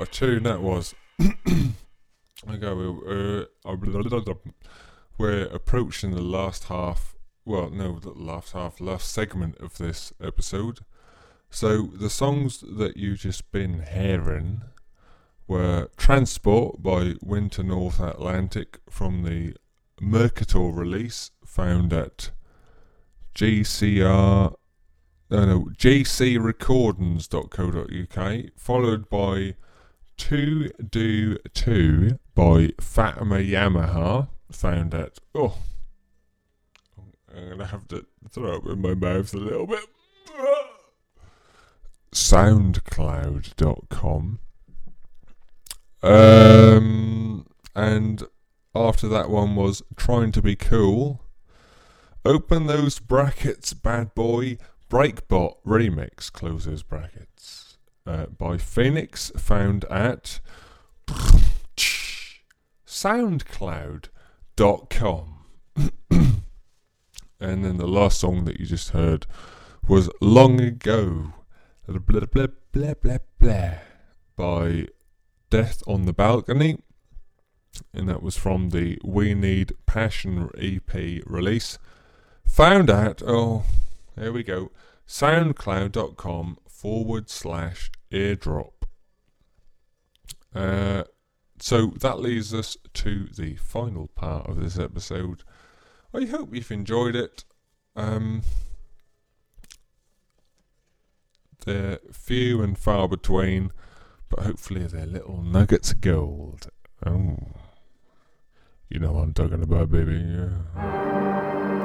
What a tune that was. Go, uh, we're approaching the last half, well, no, the last half, last segment of this episode. So the songs that you've just been hearing were Transport by Winter North Atlantic from the Mercator release found at GCR no, no, gcrecordings.co.uk, followed by To Do Two by Fatima Yamaha, found at, oh, I'm going to have to throw up in my mouth a little bit. Soundcloud.com. Um, and after that one was Trying to Be Cool. Open those brackets, bad boy. Breakbot remix closes brackets uh, by Phoenix, found at soundcloud.com. and then the last song that you just heard was Long Ago, blah blah blah blah blah, by Death on the Balcony. And that was from the We Need Passion EP release. Found at, oh, there we go. Soundcloud.com forward slash eardrop. Uh, so that leads us to the final part of this episode. I hope you've enjoyed it. Um, they're few and far between, but hopefully they're little nuggets of gold. Oh, you know what I'm talking about, baby. Yeah.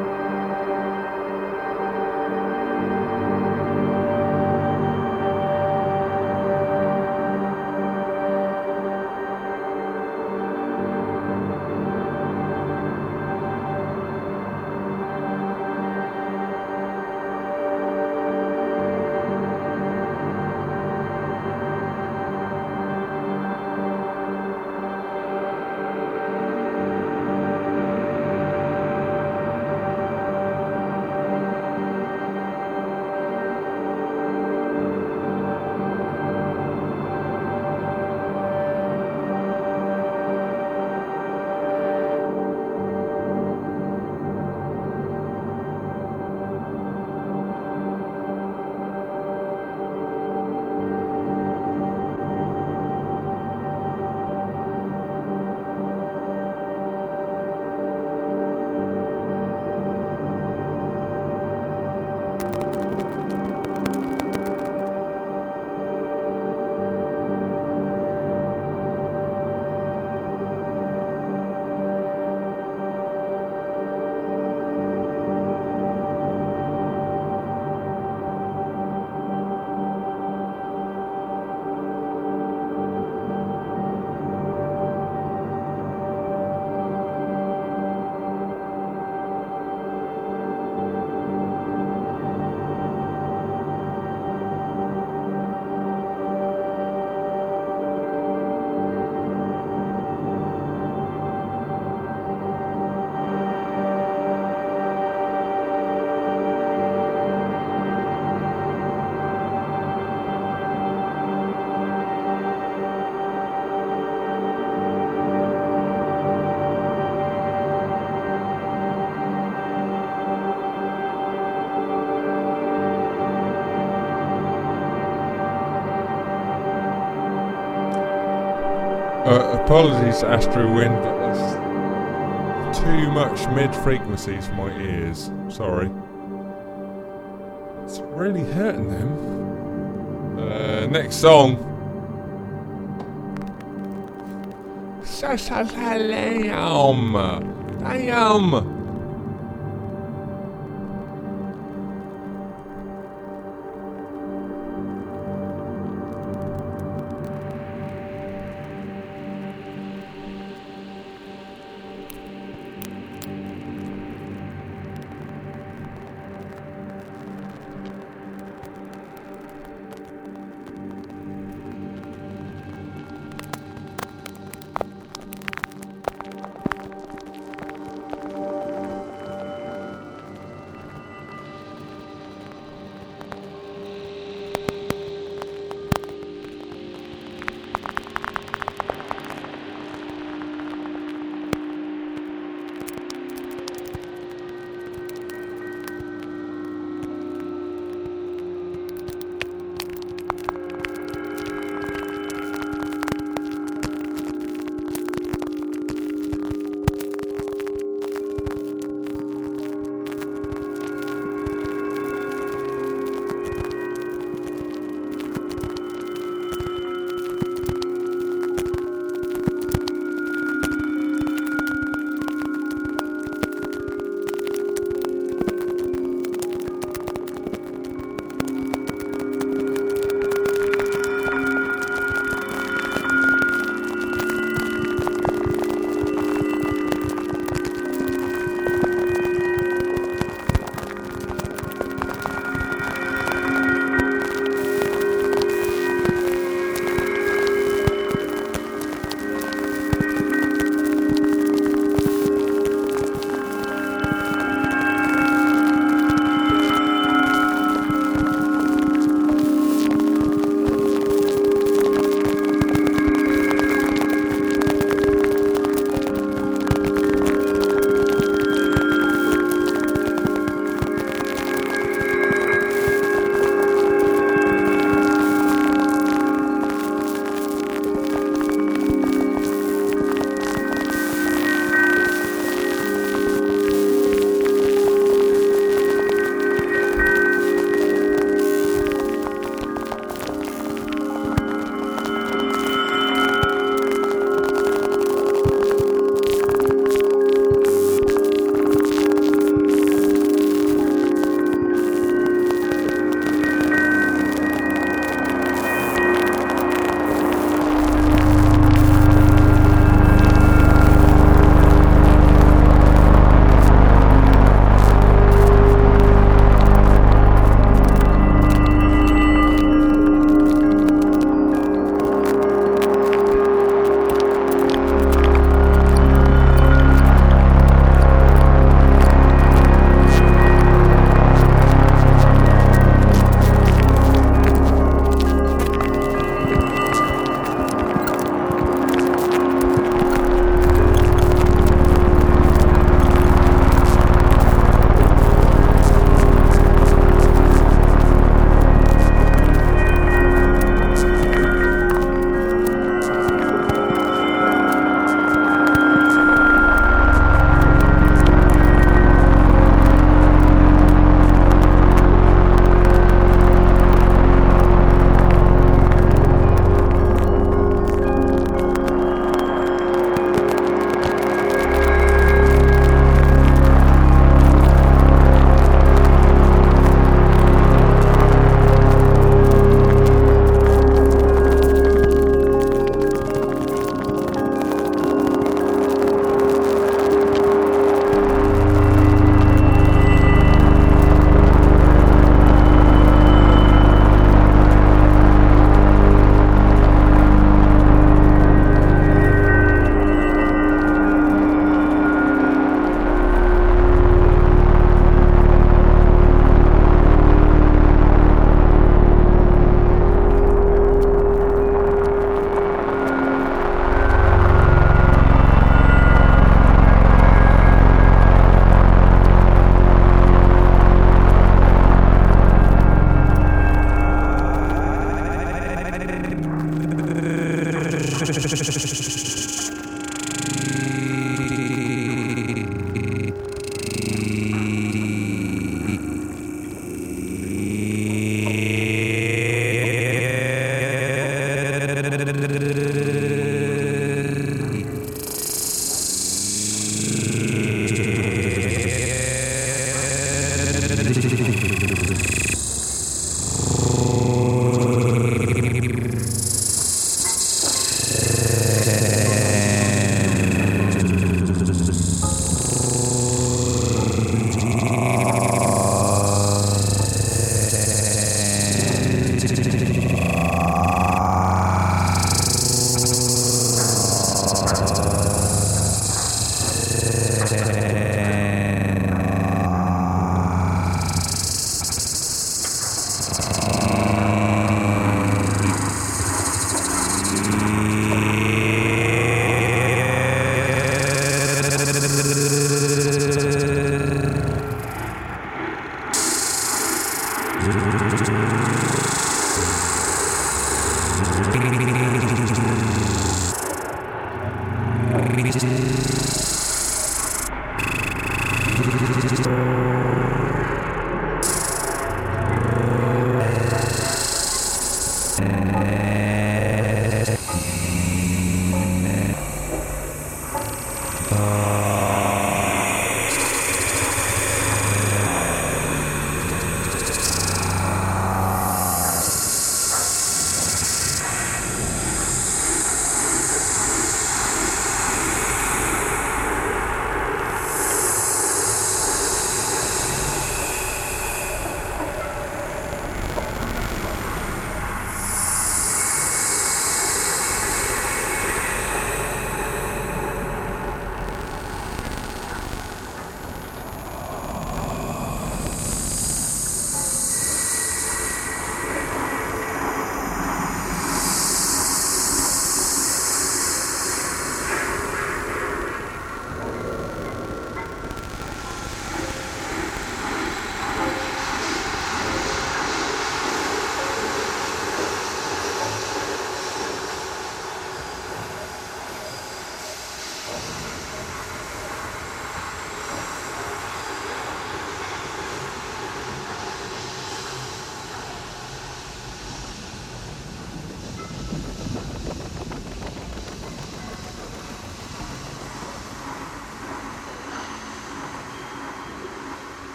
Apologies, to Astro Wind, but there's too much mid frequencies for my ears. Sorry. It's really hurting them. Uh, next song. Damn. Damn.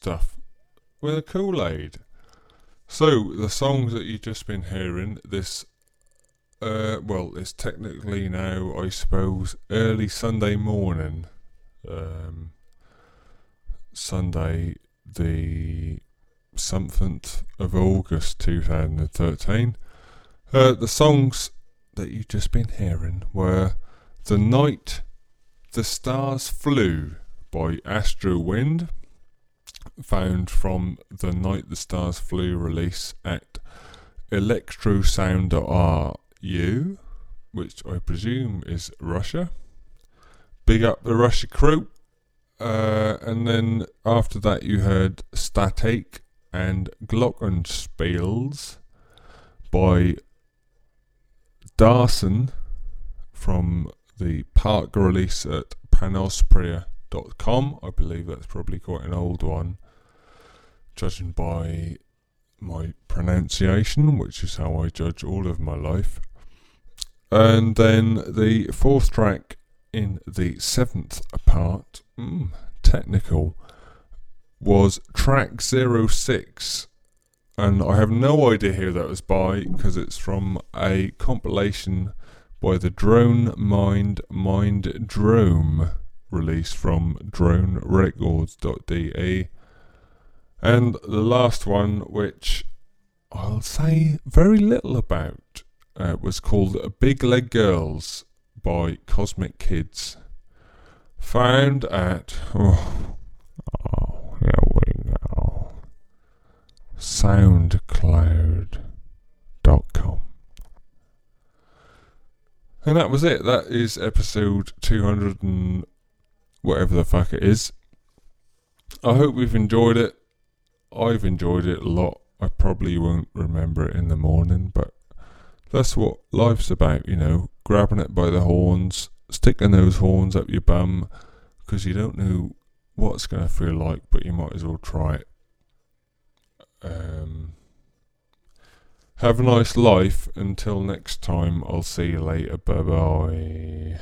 Stuff with a Kool Aid. So the songs that you've just been hearing, this, uh, well, it's technically now, I suppose, early Sunday morning, um, Sunday the something of August 2013. Uh, the songs that you've just been hearing were The Night the Stars Flew by Astro Wind, found from the Night the Stars Flew release at electrosound.ru, which I presume is Russia. Big up the Russia crew. Uh, and then after that, you heard Static and Glockenspiels by Darson from the Park release at panospria.com. I believe that's probably quite an old one, judging by my pronunciation, which is how I judge all of my life. And then the fourth track in the seventh part, mm, technical, was track 06. And I have no idea who that was by because it's from a compilation by the Drone Mind Mind Drone released from dronerecords.de. And the last one, which I'll say very little about, uh, was called Big Leg Girls by Cosmic Kids. Found at. Oh, oh here we go. SoundCloud.com. And that was it. That is episode 200 and whatever the fuck it is. I hope we've enjoyed it. I've enjoyed it a lot. I probably won't remember it in the morning, but that's what life's about, you know. Grabbing it by the horns, sticking those horns up your bum, because you don't know what it's going to feel like, but you might as well try it. Um, have a nice life. Until next time, I'll see you later. Bye bye.